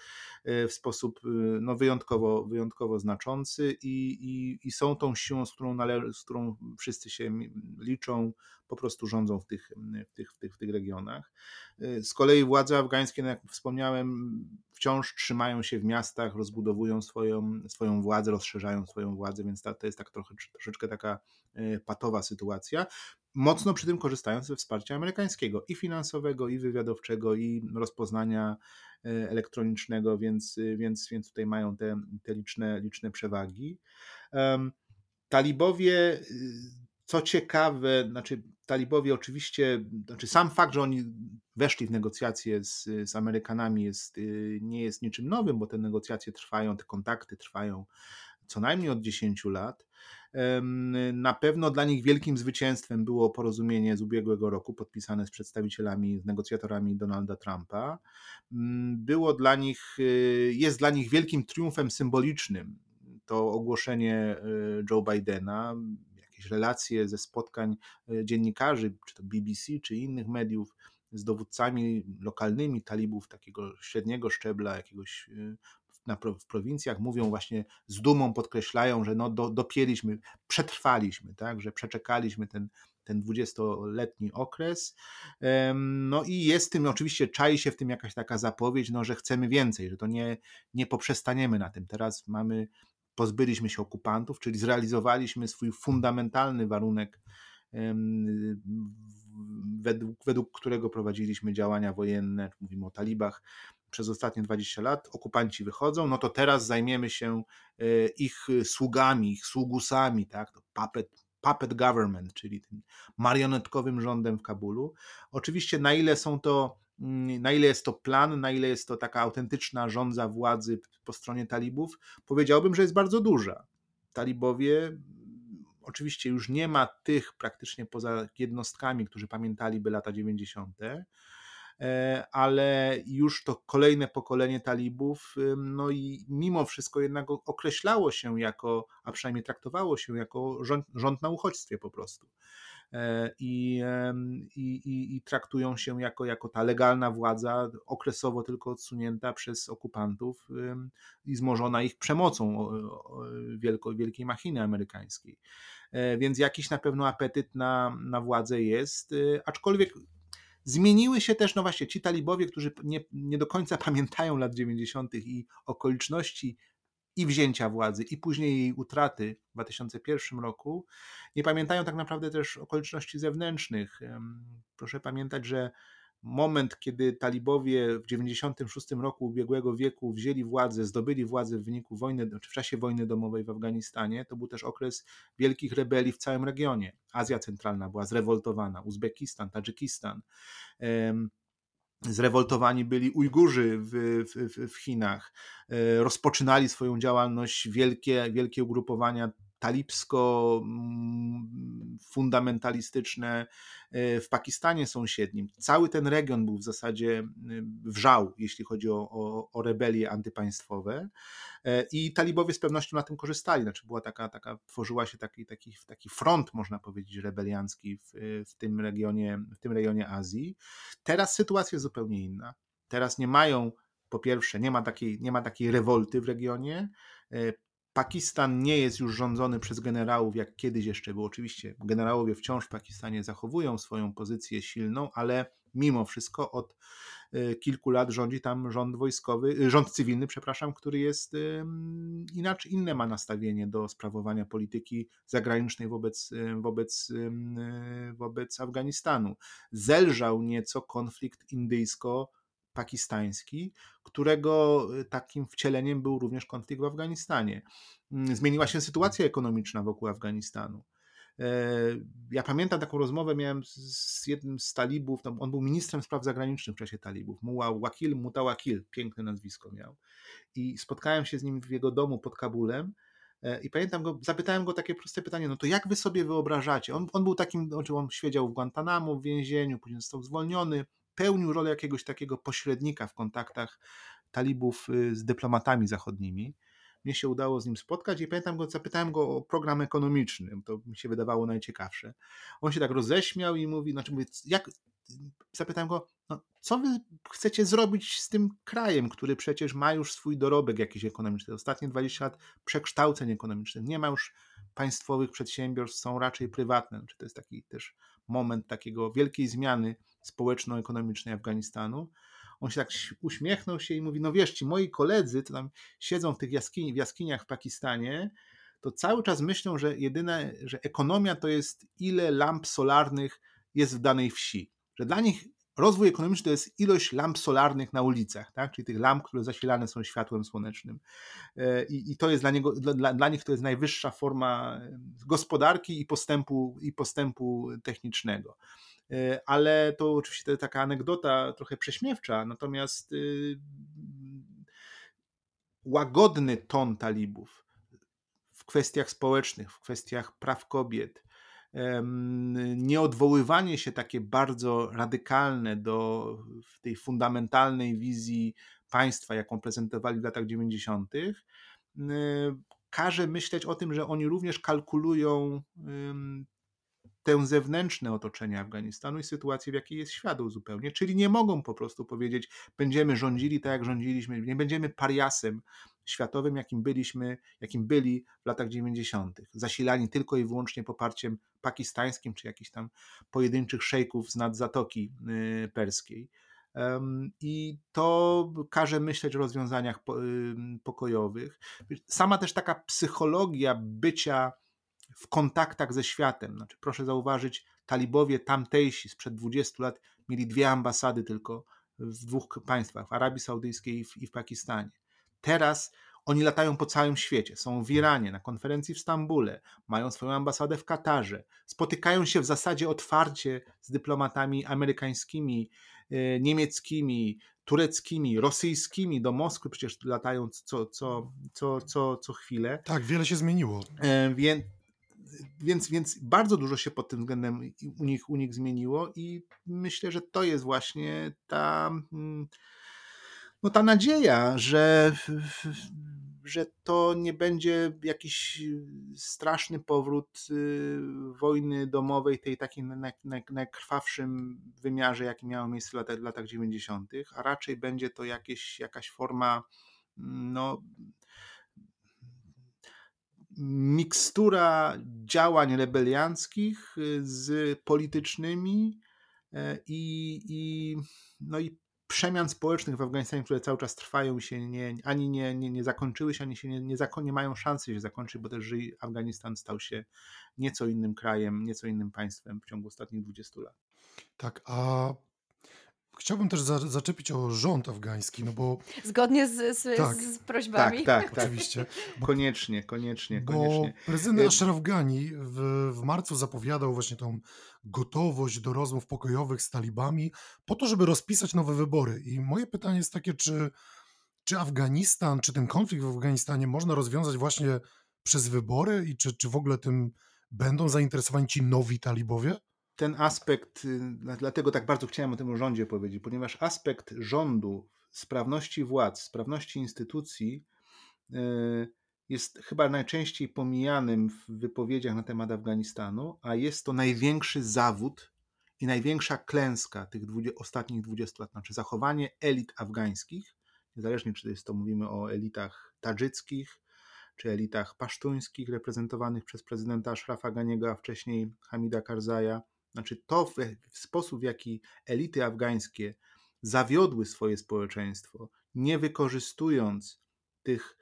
e, w sposób e, no, wyjątkowo, wyjątkowo znaczący i, i, i są tą siłą, z którą, nale- z którą wszyscy się liczą, po prostu rządzą w tych, w tych, w tych, w tych regionach. E, z kolei władze afgańskie, no jak wspomniałem, wciąż trzymają się w miastach, rozbudowują swoją, swoją władzę, rozszerzają swoją władzę, więc to jest tak trochę, troszeczkę taka patowa sytuacja. Mocno przy tym korzystając ze wsparcia amerykańskiego i finansowego, i wywiadowczego, i rozpoznania e, elektronicznego, więc, więc, więc tutaj mają te, te liczne, liczne przewagi. Talibowie, co ciekawe, znaczy talibowie oczywiście, znaczy sam fakt, że oni weszli w negocjacje z, z Amerykanami jest, nie jest niczym nowym, bo te negocjacje trwają, te kontakty trwają co najmniej od 10 lat. Na pewno dla nich wielkim zwycięstwem było porozumienie z ubiegłego roku podpisane z przedstawicielami, z negocjatorami Donalda Trumpa. Mm, było dla nich, y, jest dla nich wielkim triumfem symbolicznym to ogłoszenie y, Joe Bidena, jakieś relacje ze spotkań y, dziennikarzy, czy to BBC, czy innych mediów z dowódcami lokalnymi talibów takiego średniego szczebla, jakiegoś na, w prowincjach mówią właśnie z dumą, podkreślają, że no do, dopięliśmy, przetrwaliśmy, tak, że przeczekaliśmy ten, ten 20-letni okres. No i jest tym, oczywiście czai się w tym jakaś taka zapowiedź, no, że chcemy więcej, że to nie, nie poprzestaniemy na tym. Teraz mamy, pozbyliśmy się okupantów, czyli zrealizowaliśmy swój fundamentalny warunek, według, według którego prowadziliśmy działania wojenne, mówimy o talibach, przez ostatnie 20 lat, okupanci wychodzą, no to teraz zajmiemy się e, ich sługami, ich sługusami, tak, puppet, puppet government, czyli tym marionetkowym rządem w Kabulu. Oczywiście na ile są to mm, na ile jest to plan, na ile jest to taka autentyczna rządza władzy po stronie talibów, powiedziałbym, że jest bardzo duża. Talibowie oczywiście już nie ma tych praktycznie poza jednostkami, którzy pamiętaliby lata 90., E, ale już to kolejne pokolenie talibów, no i mimo wszystko jednak określało się jako, a przynajmniej traktowało się jako rząd, rząd na uchodźstwie po prostu. E, I, i, i, traktują się jako, jako ta legalna władza, okresowo tylko odsunięta przez okupantów i zmożona ich przemocą wielko, wielkiej machiny amerykańskiej. E, więc jakiś na pewno apetyt na, na władzę jest, aczkolwiek Zmieniły się też, no właśnie, ci talibowie, którzy nie, nie do końca pamiętają lat 90. i okoliczności i wzięcia władzy, i później jej utraty w 2001 roku, nie pamiętają tak naprawdę też okoliczności zewnętrznych. Proszę pamiętać, że moment, kiedy talibowie w 96 roku ubiegłego wieku wzięli władzę, zdobyli władzę w wyniku wojny, czy w czasie wojny domowej w Afganistanie, to był też okres wielkich rebelii w całym regionie. Azja Centralna była zrewoltowana, Uzbekistan, Tadżykistan. Zrewoltowani byli Ujgurzy w, w, w Chinach. E, rozpoczynali swoją działalność wielkie, wielkie ugrupowania talibsko-fundamentalistyczne mm, e, w Pakistanie sąsiednim. Cały ten region był w zasadzie wrzał, jeśli chodzi o, o, o rebelie antypaństwowe e, i talibowie z pewnością na tym korzystali. Znaczy była taka, taka tworzyła się taki, taki, taki front, można powiedzieć, rebeliancki w, w, tym regionie, w tym rejonie Azji. Teraz sytuacja jest zupełnie inna. Teraz nie mają po pierwsze, nie ma takiej, nie ma takiej rewolty w regionie. Pakistan nie jest już rządzony przez generałów, jak kiedyś jeszcze było. Oczywiście generałowie wciąż w Pakistanie zachowują swoją pozycję silną, ale mimo wszystko od e, kilku lat rządzi tam rząd wojskowy, e, rząd cywilny, przepraszam, który jest inaczej, inne ma nastawienie do sprawowania polityki zagranicznej wobec, e, wobec, wobec Afganistanu. Zelżał nieco konflikt indyjsko pakistański, którego y, takim wcieleniem był również konflikt w Afganistanie. Mm, zmieniła się sytuacja ekonomiczna wokół Afganistanu. E, ja pamiętam taką rozmowę, miałem z jednym z talibów, on był ministrem spraw zagranicznych w czasie talibów, Muła Wakil Mutawakil, piękne nazwisko miał. I spotkałem się z nim w jego domu pod Kabulem e, i pamiętam go, zapytałem go takie proste pytanie, no to jak wy sobie wyobrażacie? On, on był takim, znaczy on siedział w Guantanamo w więzieniu, później został zwolniony, pełnił rolę jakiegoś takiego pośrednika w kontaktach talibów y, z dyplomatami zachodnimi. Mnie się udało z nim spotkać i pamiętam go, zapytałem go o program ekonomiczny, to mi się wydawało najciekawsze. On się tak roześmiał i mówi, znaczy mówię, jak, zapytałem go, no, co wy chcecie zrobić z tym krajem, który przecież ma już swój dorobek jakiś ekonomiczny. Ostatnie 20 lat przekształceń ekonomicznych. Nie ma już państwowych przedsiębiorstw, są raczej prywatne. Znaczy, to jest taki też moment takiego wielkiej zmiany społeczno-ekonomicznej Afganistanu. On się tak uśmiechnął się i mówi, no wiesz, ci moi koledzy, to tam siedzą w tych jaskini, w jaskiniach w Pakistanie, to cały czas myślą, że jedyne, że ekonomia to jest ile lamp solarnych jest w danej wsi. Że dla nich rozwój ekonomiczny to jest ilość lamp solarnych na ulicach, tak? czyli tych lamp, które zasilane są światłem słonecznym. E, I, i to jest dla, niego, dla, dla nich to jest najwyższa forma gospodarki i postępu, i postępu technicznego. E, ale to oczywiście taka anegdota trochę prześmiewcza, natomiast łagodny ton talibów w kwestiach społecznych, w kwestiach praw kobiet, nieodwoływanie się takie bardzo radykalne do tej fundamentalnej wizji państwa, jaką prezentowali w latach 90., każe myśleć o tym, że oni również kalkulują tę zewnętrzne otoczenie Afganistanu i sytuację, w jakiej jest świat zupełnie, czyli nie mogą po prostu powiedzieć, będziemy rządzili tak, jak rządziliśmy, nie będziemy pariasem światowym, jakim byliśmy, jakim byli w latach 90., zasilani tylko i wyłącznie poparciem pakistańskim, czy jakichś tam pojedynczych szejków z nad Zatoki y, Perskiej. I to każe myśleć o rozwiązaniach pokojowych. Sama też taka psychologia bycia w kontaktach ze światem. Znaczy, proszę zauważyć, talibowie tamtejsi sprzed 20 lat mieli dwie ambasady tylko w dwóch państwach, w Arabii Saudyjskiej i w, i w Pakistanie. Teraz oni latają po całym świecie. Są w Iranie, na konferencji w Stambule, mają swoją ambasadę w Katarze. Spotykają się w zasadzie otwarcie z dyplomatami amerykańskimi, e, niemieckimi, tureckimi, rosyjskimi do Moskwy, przecież latają co, co, co, co, co chwilę. Tak, wiele się zmieniło. E, więc więc, więc bardzo dużo się pod tym względem u nich, u nich zmieniło i myślę, że to jest właśnie ta, mm, no ta nadzieja, że, że to nie będzie jakiś straszny powrót y, wojny domowej, tej takiej najkrwawszym wymiarze, jaki miało miejsce w latach, latach 90., a raczej będzie to jakieś, jakaś forma no, mikstura działań rebelianckich y, z politycznymi e, i, i, no i przemian społecznych w Afganistanie, które cały czas trwają się nie, ani nie, nie, nie zakończyły się, ani się nie, nie, zakon, nie mają szansy się zakończyć, bo też Afganistan stał się nieco innym krajem, nieco innym państwem w ciągu ostatnich 20 lat. Tak, a Chciałbym też za, zaczepić o rząd afgański, no bo... Zgodnie z, z, tak. z prośbami. Tak, tak, tak. Oczywiście. Bo, koniecznie, koniecznie, bo koniecznie. prezydent y- Ashraf Ghani w, w marcu zapowiadał właśnie tą gotowość do rozmów pokojowych z talibami po to, żeby rozpisać nowe wybory. I moje pytanie jest takie, czy, czy Afganistan, czy ten konflikt w Afganistanie można rozwiązać właśnie przez wybory i czy, czy w ogóle tym będą zainteresowani ci nowi talibowie? Ten aspekt, y, dlatego tak bardzo chciałem o tym rządzie powiedzieć, ponieważ aspekt rządu, sprawności władz, sprawności instytucji y, jest chyba najczęściej pomijanym w wypowiedziach na temat Afganistanu, a jest to największy zawód i największa klęska tych ostatnich 20 lat, znaczy zachowanie elit afgańskich, niezależnie czy to jest to mówimy o elitach tadżyckich, czy elitach pasztuńskich reprezentowanych przez prezydenta Ashrafa Ganiego, a wcześniej Hamida Karzaja, znaczy to w, w sposób, w jaki elity afgańskie zawiodły swoje społeczeństwo, nie wykorzystując tych,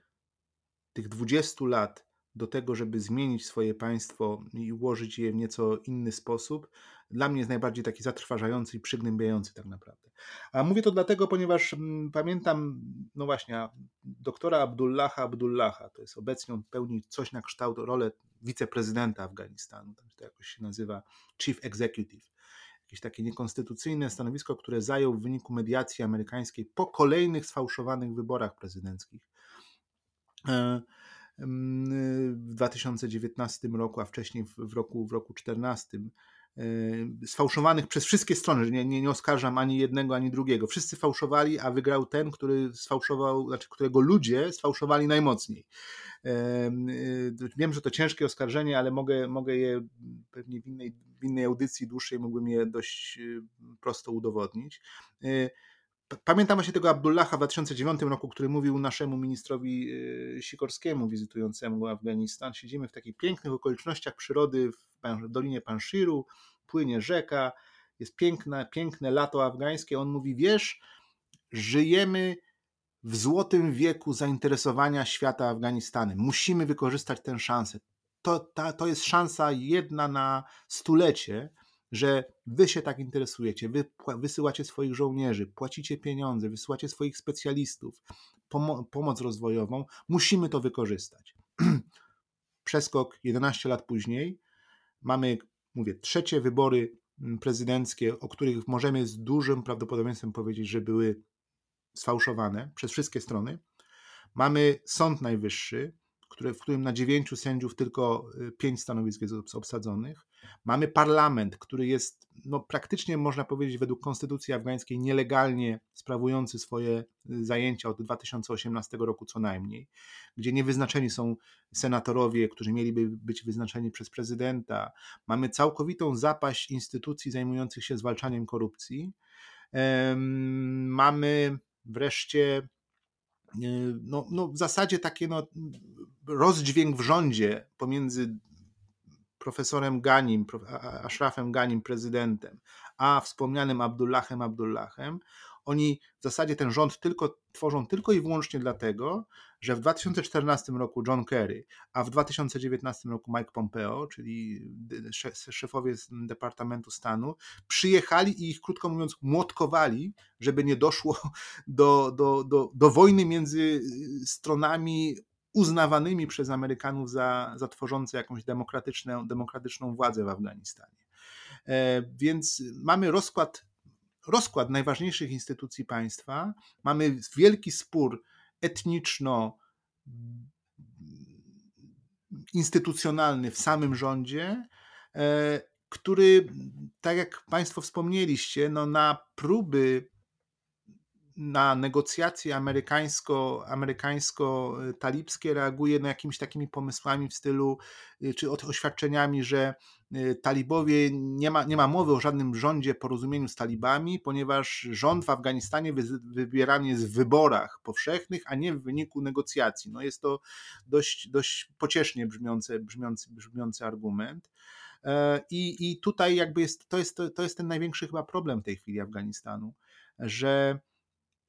tych 20 lat do tego, żeby zmienić swoje państwo i ułożyć je w nieco inny sposób, dla mnie jest najbardziej taki zatrważający i przygnębiający tak naprawdę. A mówię to dlatego, ponieważ mm, pamiętam, no właśnie, doktora Abdullaha Abdullaha, to jest obecnie on pełni coś na kształt rolę wiceprezydenta Afganistanu, tam to jakoś się nazywa Chief Executive. Jakieś takie niekonstytucyjne stanowisko, które zajął w wyniku mediacji amerykańskiej po kolejnych sfałszowanych wyborach prezydenckich e, w 2019 roku, a wcześniej w roku, w roku 2014 e, sfałszowanych przez wszystkie strony, nie, nie, nie oskarżam ani jednego, ani drugiego. Wszyscy fałszowali, a wygrał ten, który sfałszował, znaczy którego ludzie sfałszowali najmocniej. Y, wiem, że to ciężkie oskarżenie, ale mogę, mogę je pewnie w innej, w innej audycji dłuższej mógłbym je dość y, prosto udowodnić. Y, pamiętam właśnie tego Abdullaha w 2009 roku, który mówił naszemu ministrowi Sikorskiemu wizytującemu Afganistan. Siedzimy w takich pięknych okolicznościach przyrody w Dolinie Panshiru, płynie rzeka, jest piękne, piękne lato afgańskie. On mówi, wiesz, żyjemy w złotym wieku zainteresowania świata Afganistanem. Musimy wykorzystać tę szansę. To, ta, to jest szansa jedna na stulecie, że wy się tak interesujecie, wy wysyłacie swoich żołnierzy, płacicie pieniądze, wysyłacie swoich specjalistów, pomo pomoc rozwojową. Musimy to wykorzystać. Przeskok 11 lat później mamy, mówię, trzecie wybory mm, prezydenckie, o których możemy z dużym prawdopodobieństwem powiedzieć, że były sfałszowane przez wszystkie strony. Mamy Sąd Najwyższy, w którym na dziewięciu sędziów tylko y, pięć stanowisk jest obsadzonych. Mamy parlament, który jest no, praktycznie, można powiedzieć, według konstytucji afgańskiej nielegalnie sprawujący swoje y, zajęcia od 2018 roku co najmniej, gdzie niewyznaczeni są senatorowie, którzy mieliby być wyznaczeni przez prezydenta. Mamy całkowitą zapaść instytucji zajmujących się zwalczaniem korupcji. Mamy wreszcie y, no, no w zasadzie takie no, rozdźwięk w rządzie pomiędzy profesorem Ganim, Ashrafem Ganim, prezydentem, a wspomnianym Abdullahem Abdullahem, oni w zasadzie ten rząd tylko, tworzą tylko i wyłącznie dlatego, że w 2014 roku John Kerry, a w 2019 roku Mike Pompeo, czyli szefowie Departamentu Stanu, przyjechali i ich, krótko mówiąc, młotkowali, żeby nie doszło do, do, do, do wojny między stronami uznawanymi przez Amerykanów za, za tworzące jakąś demokratyczną, demokratyczną władzę w Afganistanie. E, więc mamy rozkład, rozkład najważniejszych instytucji państwa, mamy wielki spór etniczno instytucjonalny w samym rządzie, e, który, tak jak Państwo wspomnieliście, no na próby na negocjacje amerykańsko, amerykańsko-talibskie reaguje no jakimiś takimi pomysłami w stylu, y, czy oświadczeniami, że y, talibowie, nie ma, nie ma mowy o żadnym rządzie, porozumieniu z talibami, ponieważ rząd w Afganistanie wybierany jest w wyborach powszechnych, a nie w wyniku negocjacji. No jest to dość, dość pociesznie brzmiący, brzmiący, brzmiący argument. E, I, I tutaj jakby jest, to, jest, to jest ten największy chyba problem tej chwili Afganistanu, że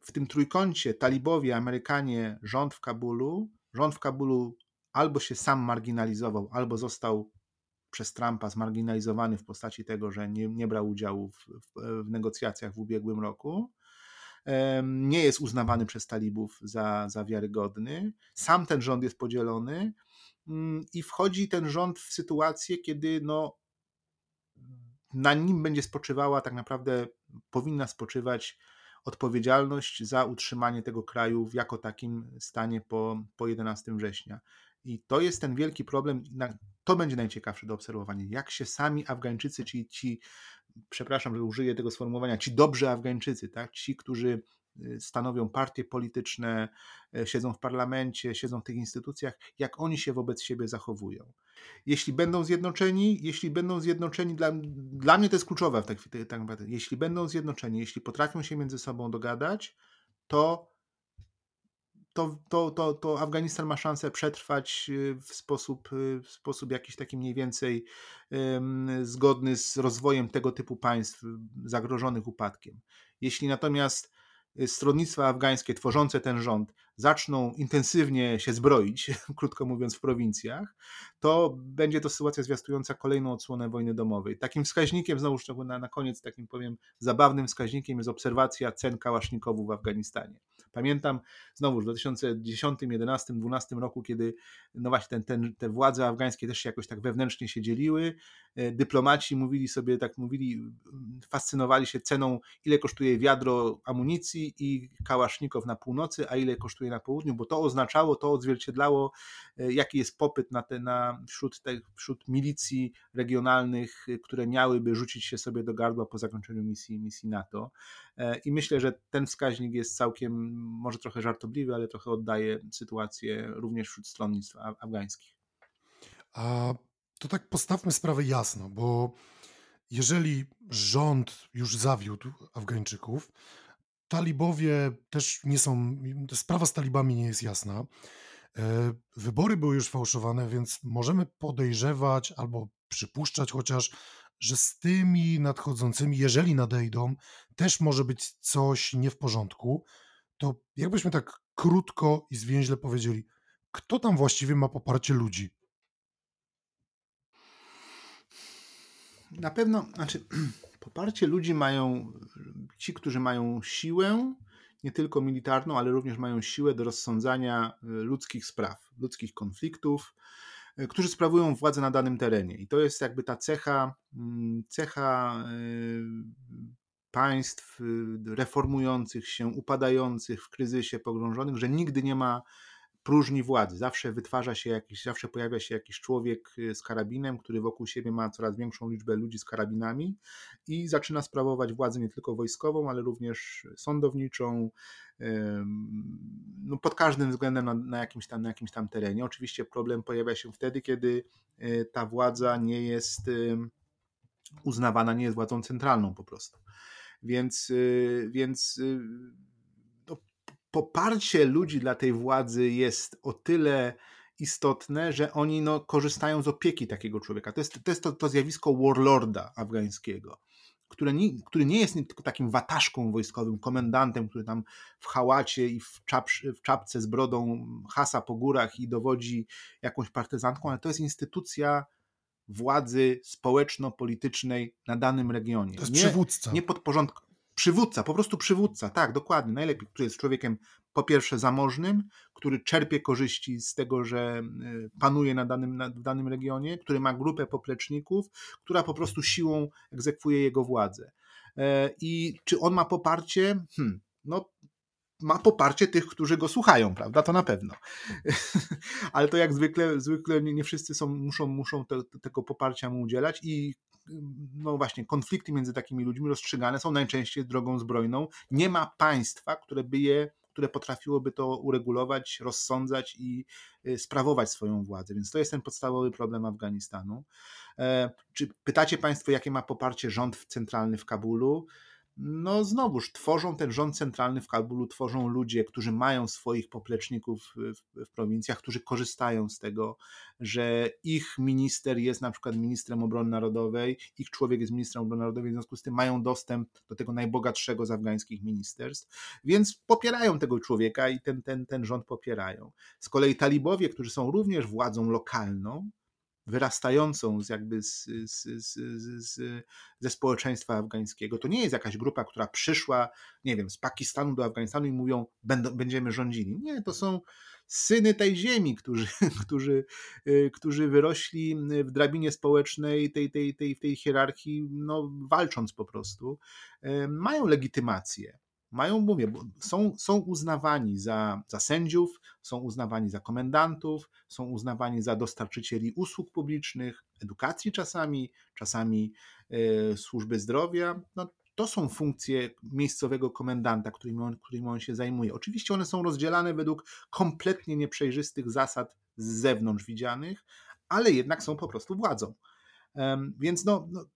w tym trójkącie talibowie, Amerykanie, rząd w Kabulu, rząd w Kabulu albo się sam marginalizował, albo został przez Trumpa zmarginalizowany w postaci tego, że nie, nie brał udziału w, w, w, negocjacjach w ubiegłym roku. Nie jest uznawany przez talibów za, za wiarygodny. Sam ten rząd jest podzielony mm, i wchodzi ten rząd w sytuację, kiedy no, na nim będzie spoczywała, tak naprawdę powinna spoczywać odpowiedzialność za utrzymanie tego kraju w jako takim stanie po, po 11 września. I to jest ten wielki problem, to będzie najciekawsze do obserwowania, jak się sami Afgańczycy, ci, ci przepraszam, że użyję tego sformułowania, ci dobrzy Afgańczycy, tak? ci, którzy stanowią partie polityczne, y, siedzą w parlamencie, siedzą w tych instytucjach, jak oni się wobec siebie zachowują. Jeśli będą zjednoczeni, jeśli będą zjednoczeni, dla, dla mnie to jest kluczowe w tak, tak jeśli będą zjednoczeni, jeśli potrafią się między sobą dogadać, to to, to, to, to Afganistan ma szansę przetrwać y, w sposób, w sposób jakiś taki mniej więcej zgodny z rozwojem tego typu państw zagrożonych upadkiem. Jeśli natomiast stronnictwa afgańskie tworzące ten rząd zaczną intensywnie się zbroić, krótko mówiąc, w prowincjach, to będzie to sytuacja zwiastująca kolejną odsłonę wojny domowej. Takim wskaźnikiem, znowu na, na koniec, takim powiem, zabawnym wskaźnikiem jest obserwacja cen kałasznikowów w Afganistanie. Pamiętam znowu w 2010, 2011, 2012 roku, kiedy no właśnie ten, ten, te władze afgańskie też się jakoś tak wewnętrznie się dzieliły. E, dyplomaci mówili sobie, tak mówili, fascynowali się ceną, ile kosztuje wiadro amunicji i kałasznikow na północy, a ile kosztuje na południu, bo to oznaczało, to odzwierciedlało, e, jaki jest popyt na te, na, wśród, te, wśród milicji regionalnych, które miałyby rzucić się sobie do gardła po zakończeniu misji, misji NATO. E, I myślę, że ten wskaźnik jest całkiem, może trochę żartobliwy, ale trochę oddaje sytuację również wśród stronnictw afgańskich. A to tak postawmy sprawę jasno, bo jeżeli rząd już zawiódł Afgańczyków, talibowie też nie są, sprawa z talibami nie jest jasna. E, wybory były już fałszowane, więc możemy podejrzewać albo przypuszczać chociaż, że z tymi nadchodzącymi, jeżeli nadejdą, też może być coś nie w porządku. To jakbyśmy tak krótko i zwięźle powiedzieli, kto tam właściwie ma poparcie ludzi? Na pewno, znaczy, poparcie ludzi mają ci, którzy mają siłę, nie tylko militarną, ale również mają siłę do rozsądzania e, ludzkich spraw, ludzkich konfliktów, e, którzy sprawują władzę na danym terenie. I to jest jakby ta cecha, mm, cecha e, państw reformujących się, upadających w kryzysie, pogrążonych, że nigdy nie ma próżni władzy. Zawsze wytwarza się jakiś, zawsze pojawia się jakiś człowiek y, z karabinem, który wokół siebie ma coraz większą liczbę ludzi z karabinami i zaczyna sprawować władzę nie tylko wojskową, ale również sądowniczą, no pod każdym względem na, na, jakimś tam, na jakimś tam terenie. Oczywiście problem pojawia się wtedy, kiedy y, ta władza nie jest uznawana, nie jest władzą centralną po prostu. Więc, y, więc poparcie ludzi dla tej władzy jest o tyle istotne, że oni no, korzystają z opieki takiego człowieka. To jest to, jest to, to zjawisko warlorda afgańskiego, nie, który nie jest tylko takim wataszką wojskowym, komendantem, który tam w hałacie i w, w czapce z brodą hasa po górach i dowodzi jakąś partyzantką, ale to jest instytucja władzy społeczno-politycznej na danym regionie. To jest nie, przywódca. Nie podporządkowana Przywódca, po prostu przywódca, tak, dokładnie, najlepiej, który jest człowiekiem po pierwsze zamożnym, który czerpie korzyści z tego, że y, panuje na danym, na, w danym regionie, który ma grupę popleczników, która po prostu siłą egzekwuje jego władzę. E, I czy on ma poparcie? Hmm, no, ma poparcie tych, którzy go słuchają, prawda? To na pewno. Ale to jak zwykle, zwykle nie wszyscy są, muszą, muszą te, tego poparcia mu udzielać i no właśnie, konflikty między takimi ludźmi rozstrzygane są najczęściej drogą zbrojną. Nie ma państwa, które by je które potrafiłoby to uregulować, rozsądzać i y, sprawować swoją władzę. Więc to jest ten podstawowy problem Afganistanu. E, czy pytacie Państwo, jakie ma poparcie rząd centralny w Kabulu? No znowuż tworzą ten rząd centralny w Kabulu, tworzą ludzie, którzy mają swoich popleczników w, w, prowincjach, którzy korzystają z tego, że ich minister jest na przykład ministrem obrony narodowej, ich człowiek jest ministrem obrony narodowej, w związku z tym mają dostęp do tego najbogatszego z afgańskich ministerstw, więc popierają tego człowieka i ten, ten, ten rząd popierają. Z kolei talibowie, którzy są również władzą lokalną, wyrastającą z jakby z, z, z, z, ze społeczeństwa afgańskiego. To nie jest jakaś grupa, która przyszła, nie wiem, z Pakistanu do Afganistanu i mówią, będą, będziemy rządzili. Nie, to są syny tej ziemi, którzy, którzy, y, którzy wyrośli w drabinie społecznej tej, tej, tej, tej hierarchii, no, walcząc po prostu, y, mają legitymację mają, mówię, są, są uznawani za, za sędziów, są uznawani za komendantów, są uznawani za dostarczycieli usług publicznych, edukacji czasami, czasami e, służby zdrowia. No, to są funkcje miejscowego komendanta, którymi on, którymi on się zajmuje. Oczywiście one są rozdzielane według kompletnie nieprzejrzystych zasad z zewnątrz widzianych, ale jednak są po prostu władzą. Więc no, no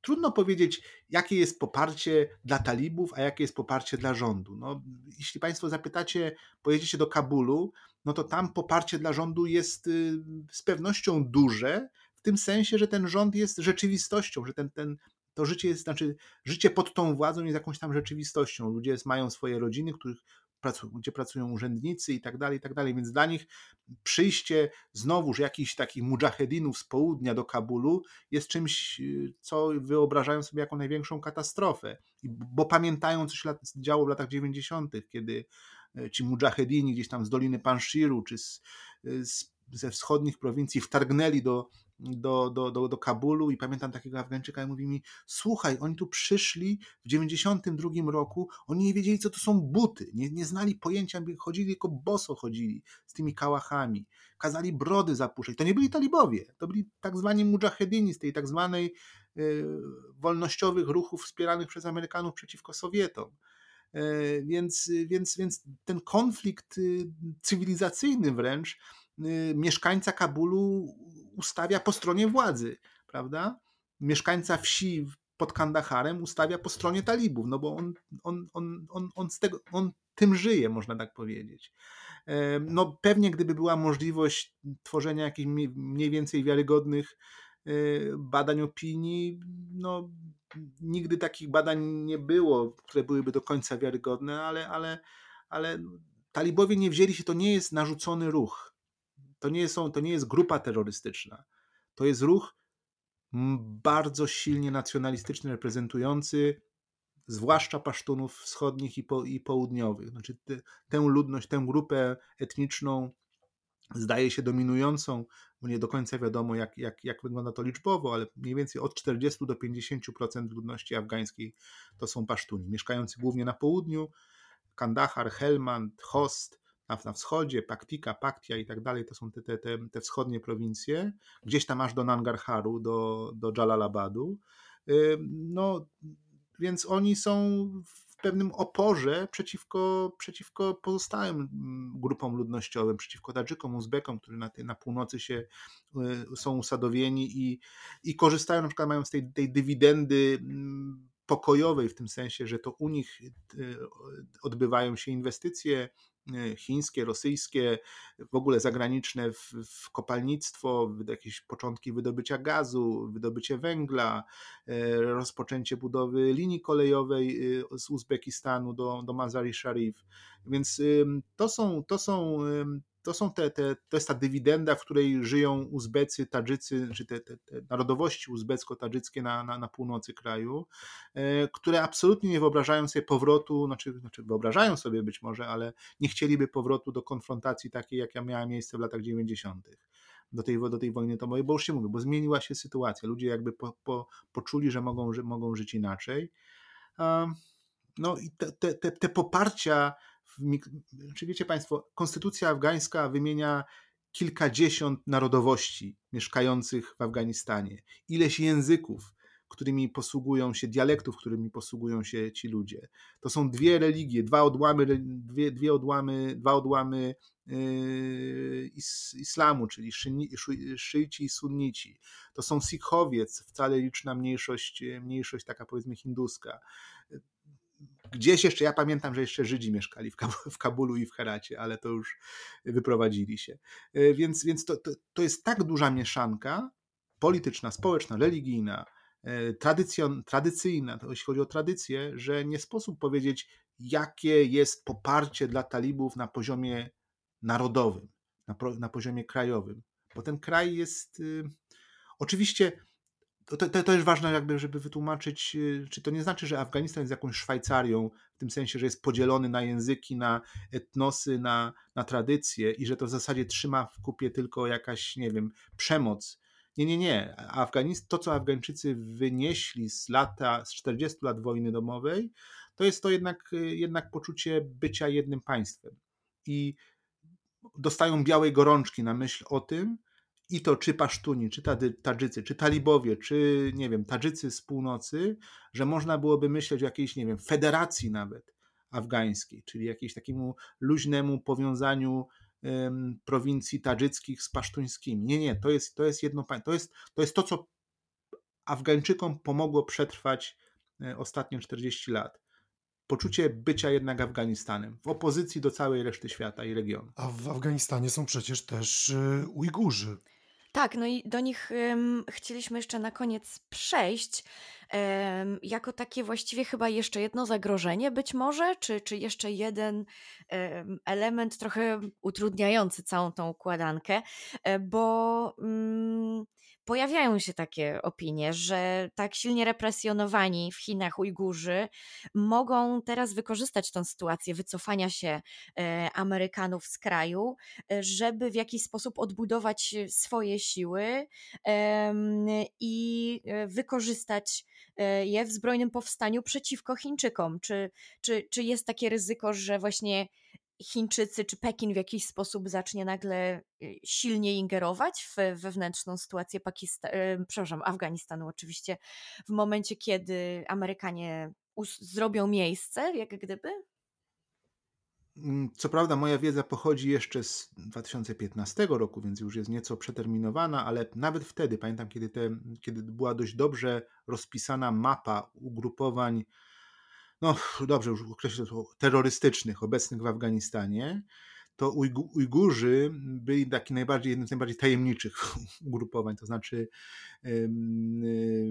trudno powiedzieć, jakie jest poparcie dla talibów, a jakie jest poparcie dla rządu. No, jeśli Państwo zapytacie, pojedziecie do Kabulu, no to tam poparcie dla rządu jest y, z pewnością duże, w tym sensie, że ten rząd jest rzeczywistością, że ten, ten, to życie jest, znaczy życie pod tą władzą jest jakąś tam rzeczywistością. Ludzie mają swoje rodziny, których, gdzie pracują urzędnicy i tak dalej, i tak dalej. Więc dla nich przyjście znowuż jakichś takich mujahedinów z południa do Kabulu jest czymś, y, co wyobrażają sobie jako największą katastrofę. Bo pamiętają, co się działo w latach 90., kiedy e, ci mujahedini gdzieś tam z Doliny Panshiru czy z, z, ze wschodnich prowincji wtargnęli do do, do, do, do Kabulu i pamiętam takiego Afgańczyka i mówi mi, słuchaj, oni tu przyszli w 92 roku, oni nie wiedzieli, co to są buty, nie, nie znali pojęcia, chodzili tylko boso chodzili z tymi kałachami, kazali brody zapuszczać. To nie byli talibowie, to byli tak zwani mujahedini z tej tak zwanej y, wolnościowych ruchów wspieranych przez Amerykanów przeciwko Sowietom. Y, więc, więc, więc ten konflikt y, cywilizacyjny wręcz mieszkańca Kabulu ustawia po stronie władzy, prawda? Mieszkańca wsi pod Kandaharem ustawia po stronie talibów, no bo on, on, on, on, on, z tego, on tym żyje, można tak powiedzieć. No pewnie gdyby była możliwość tworzenia jakichś mniej więcej wiarygodnych e, badań opinii, no nigdy takich badań nie było, które byłyby do końca wiarygodne, ale, ale, ale talibowie nie wzięli się, to nie jest narzucony ruch. To nie, są, to nie jest grupa terrorystyczna. To jest ruch bardzo silnie nacjonalistyczny, reprezentujący zwłaszcza Pasztunów wschodnich i, po, i południowych. Znaczy te, tę ludność, tę grupę etniczną zdaje się dominującą, bo nie do końca wiadomo jak, jak, jak wygląda to liczbowo, ale mniej więcej od 40 do 50% ludności afgańskiej to są Pasztuni, mieszkający głównie na południu, Kandahar, Helmand, Host, na, na wschodzie, Paktika, Paktia i tak dalej, to są te, te, te, te wschodnie prowincje, gdzieś tam aż do Nangarharu, do, do Jalalabadu. No, więc oni są w pewnym oporze przeciwko, przeciwko pozostałym mm, grupom ludnościowym, przeciwko Tadżykom, Uzbekom, którzy na, na północy się y, są usadowieni i, i korzystają, na przykład mają z tej, tej dywidendy mm, pokojowej, w tym sensie, że to u nich y, odbywają się inwestycje chińskie, rosyjskie, w ogóle zagraniczne w, w kopalnictwo, jakieś początki wydobycia gazu, wydobycie węgla, y, rozpoczęcie budowy linii kolejowej z Uzbekistanu do, do Mazari Sharif. Więc to są, to są to są te, te, to jest ta dywidenda, w której żyją Uzbecy, Tadżycy, czy te, te, te narodowości uzbecko-tadżyckie na, na, na, północy kraju, e, które absolutnie nie wyobrażają sobie powrotu, znaczy, znaczy wyobrażają sobie być może, ale nie chcieliby powrotu do konfrontacji takiej, jaka miała miejsce w latach 90 do tej, do tej wojny tomowej, bo już się mówię, bo zmieniła się sytuacja. Ludzie jakby po, po, poczuli, że mogą, że mogą żyć inaczej. No i te, te, te poparcia czy wiecie Państwo, konstytucja afgańska wymienia kilkadziesiąt narodowości mieszkających w Afganistanie, ileś języków, którymi posługują się, dialektów, którymi posługują się ci ludzie. To są dwie religie, dwa odłamy, dwie, dwie odłamy, dwa odłamy yy, islamu, czyli szyici i sunnici. To są Sikhowie, wcale liczna mniejszość, mniejszość taka powiedzmy hinduska. Gdzieś jeszcze, ja pamiętam, że jeszcze Żydzi mieszkali w, w Kabulu i w Heracie, ale to już wyprowadzili się. E, więc, więc to, to, to jest tak duża mieszanka polityczna, społeczna, religijna, e, tradycjon, tradycyjna, jeśli chodzi o tradycję, że nie sposób powiedzieć, jakie jest poparcie dla talibów na poziomie narodowym, na, na poziomie krajowym. Bo ten kraj jest. Y, oczywiście to, to, to jest ważne, jakby, żeby wytłumaczyć, y, czy to nie znaczy, że Afganistan jest jakąś Szwajcarią, w tym sensie, że jest podzielony na języki, na etnosy, na, na tradycje i że to w zasadzie trzyma w kupie tylko jakaś, nie wiem, przemoc. Nie, nie, nie. Afganist, to, co Afgańczycy wynieśli z lata, z 40 lat wojny domowej, to jest to jednak, y, jednak poczucie bycia jednym państwem. I dostają białej gorączki na myśl o tym, i to czy Pasztuni, czy Tadżycy, czy Talibowie, czy nie wiem, Tadżycy z północy, że można byłoby myśleć o jakiejś, nie wiem, federacji nawet afgańskiej, czyli jakimś takiemu luźnemu powiązaniu um, prowincji tadżyckich z pasztuńskimi. Nie, nie, to jest, to jest jedno państwo. To jest, to jest to, co Afgańczykom pomogło przetrwać e, ostatnie 40 lat. Poczucie bycia jednak Afganistanem, w opozycji do całej reszty świata i regionu. A w Afganistanie są przecież też e, Ujgurzy. Tak, no i do nich um, chcieliśmy jeszcze na koniec przejść. Um, jako takie właściwie chyba jeszcze jedno zagrożenie, być może, czy, czy jeszcze jeden um, element trochę utrudniający całą tą układankę, e, bo mm, pojawiają się takie opinie, że tak silnie represjonowani w Chinach Ujgurzy mogą teraz wykorzystać tę sytuację wycofania się e, Amerykanów z kraju, e, żeby w jakiś sposób odbudować swoje siły i e, wykorzystać je w zbrojnym powstaniu przeciwko Chińczykom. Czy, czy, czy jest takie ryzyko, że właśnie Chińczycy czy Pekin w jakiś sposób zacznie nagle y, silniej ingerować w wewnętrzną sytuację Pakistanu, przepraszam, Afganistanu oczywiście, w momencie, kiedy Amerykanie zrobią miejsce, jak gdyby? Mm, co prawda, moja wiedza pochodzi jeszcze z 2015 roku, więc już jest nieco przeterminowana, ale nawet wtedy, pamiętam, kiedy, te, kiedy była dość dobrze rozpisana mapa ugrupowań no dobrze, już określę to, terrorystycznych obecnych w Afganistanie, to Ujgurzy byli taki najbardziej, jednym z najbardziej tajemniczych ugrupowań, to znaczy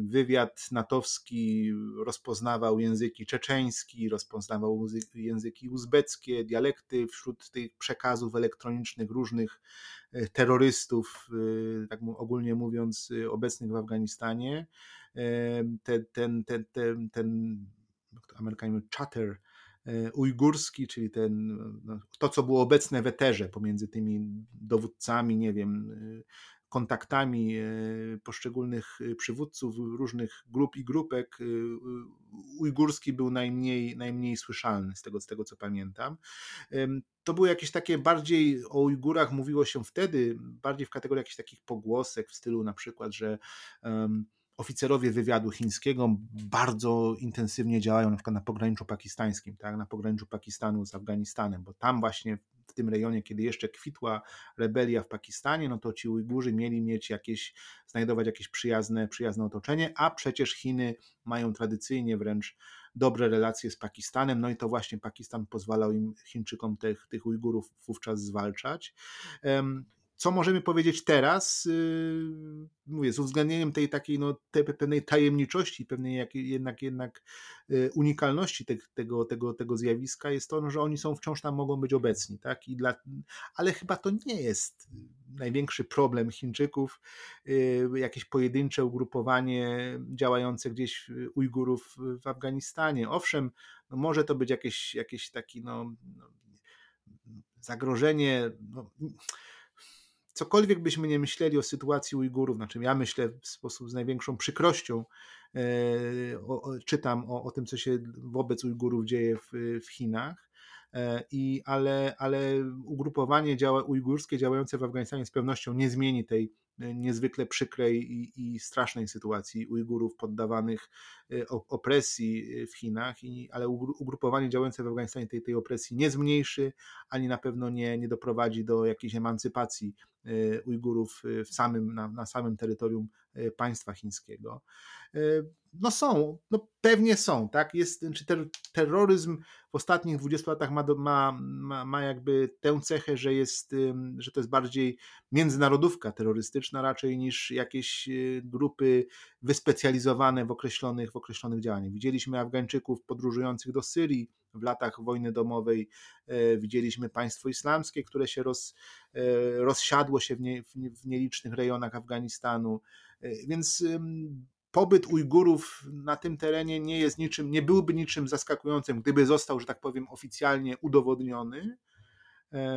wywiad natowski rozpoznawał języki czeczeński, rozpoznawał języki uzbeckie, dialekty wśród tych przekazów elektronicznych różnych e, terrorystów, e, tak ogólnie mówiąc, e, obecnych w Afganistanie. Ten, ten, ten, ten, ten Amerykanie mówią chatter, E, ujgurski, czyli ten, no, to, co było obecne w eterze pomiędzy tymi dowódcami, nie wiem, e, kontaktami e, poszczególnych przywódców różnych grup i grupek, ujgurski był najmniej, najmniej słyszalny z tego, z tego, co pamiętam. To były jakieś takie bardziej o Ujgurach mówiło się wtedy, bardziej w kategorii jakichś takich pogłosek w stylu na przykład, że um, oficerowie wywiadu chińskiego bardzo intensywnie działają na przykład na pograniczu pakistańskim, tak, na pograniczu Pakistanu z Afganistanem, bo tam właśnie w tym rejonie, kiedy jeszcze kwitła rebelia w Pakistanie, no to ci Ujgurzy mieli mieć jakieś, znajdować jakieś przyjazne, przyjazne otoczenie, a przecież Chiny mają tradycyjnie wręcz dobre relacje z Pakistanem, no i to właśnie Pakistan pozwalał im, Chińczykom, tych, tych Ujgurów wówczas zwalczać. Co możemy powiedzieć teraz? Y, mówię, z uwzględnieniem tej takiej no, tej pewnej tajemniczości, pewnej jak, jednak, jednak y, unikalności te, tego, tego, tego zjawiska jest to, no, że oni są wciąż tam mogą być obecni, tak? I dla, ale chyba to nie jest największy problem Chińczyków, y, jakieś pojedyncze ugrupowanie działające gdzieś Ujgurów w Afganistanie. Owszem, no może to być jakieś, jakieś taki no, no zagrożenie. No, cokolwiek byśmy nie myśleli o sytuacji Ujgurów, znaczy ja myślę w sposób z największą przykrością, e, o, czytam o, o, tym, co się wobec Ujgurów dzieje w, w Chinach, e, i, ale, ale ugrupowanie działa, ujgurskie działające w Afganistanie z pewnością nie zmieni tej niezwykle przykrej i, i strasznej sytuacji Ujgurów poddawanych e, opresji w Chinach, ale ugrupowanie działające w Afganistanie tej, tej opresji nie zmniejszy, ani na pewno nie, nie doprowadzi do jakiejś emancypacji E, Ujgurów w samym, na, na samym terytorium państwa chińskiego. No są, no pewnie są, tak? Jest, czy ter, terroryzm w ostatnich 20 latach ma, ma, ma, ma jakby tę cechę, że jest, że to jest bardziej międzynarodówka terrorystyczna raczej niż jakieś grupy wyspecjalizowane w określonych, w określonych działaniach. Widzieliśmy Afgańczyków podróżujących do Syrii, w latach wojny domowej e, widzieliśmy państwo islamskie, które się roz, e, rozsiadło się w, nie, w nielicznych rejonach Afganistanu. E, więc pobyt Ujgurów na tym terenie nie jest niczym, nie byłby niczym zaskakującym, gdyby został, że tak powiem, oficjalnie udowodniony.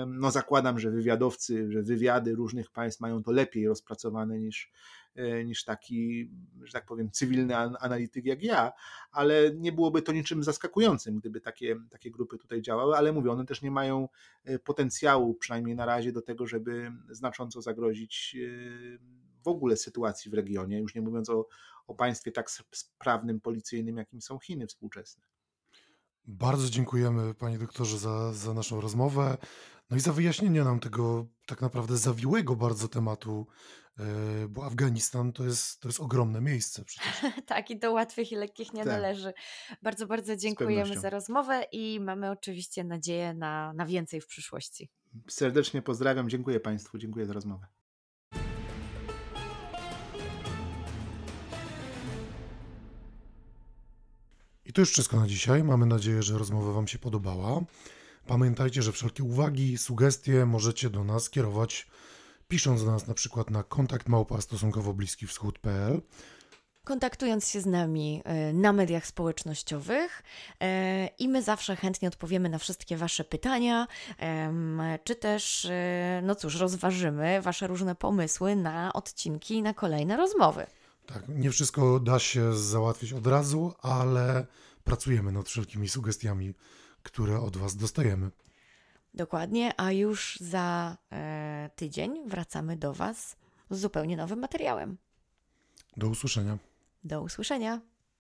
No zakładam, że wywiadowcy, że wywiady różnych państw mają to lepiej rozpracowane niż, E, niż taki, że tak powiem, cywilny analityk jak ja, ale nie byłoby to niczym zaskakującym, gdyby takie, takie grupy tutaj działały, ale mówię, one też nie mają e, potencjału, przynajmniej na razie, do tego, żeby znacząco zagrozić e, w ogóle sytuacji w regionie, już nie mówiąc o, o państwie tak sprawnym, policyjnym, jakim są Chiny współczesne. Bardzo dziękujemy panie doktorze za, za naszą rozmowę. No i za wyjaśnienie nam tego tak naprawdę zawiłego bardzo tematu, e, bo Afganistan to jest, to jest ogromne miejsce przecież. tak, i do łatwych i lekkich nie tak. należy. Bardzo, bardzo dziękujemy za rozmowę i mamy oczywiście nadzieję na, na więcej w przyszłości. Serdecznie pozdrawiam, dziękuję Państwu, dziękuję za rozmowę. I to już wszystko na dzisiaj. Mamy nadzieję, że rozmowa Wam się podobała. Pamiętajcie, że wszelkie uwagi, sugestie możecie do nas kierować pisząc do nas na przykład na kontakt małpa stosunkowo bliski wschód.pl kontaktując się z nami e, na mediach społecznościowych e, i my zawsze chętnie odpowiemy na wszystkie Wasze pytania, czy też, e, no cóż, rozważymy Wasze różne pomysły na odcinki, na kolejne rozmowy. Tak, nie wszystko da się załatwić od razu, ale pracujemy nad wszelkimi sugestiami które od Was dostajemy. Dokładnie, a już za e, tydzień wracamy do Was z zupełnie nowym materiałem. Do usłyszenia. Do usłyszenia.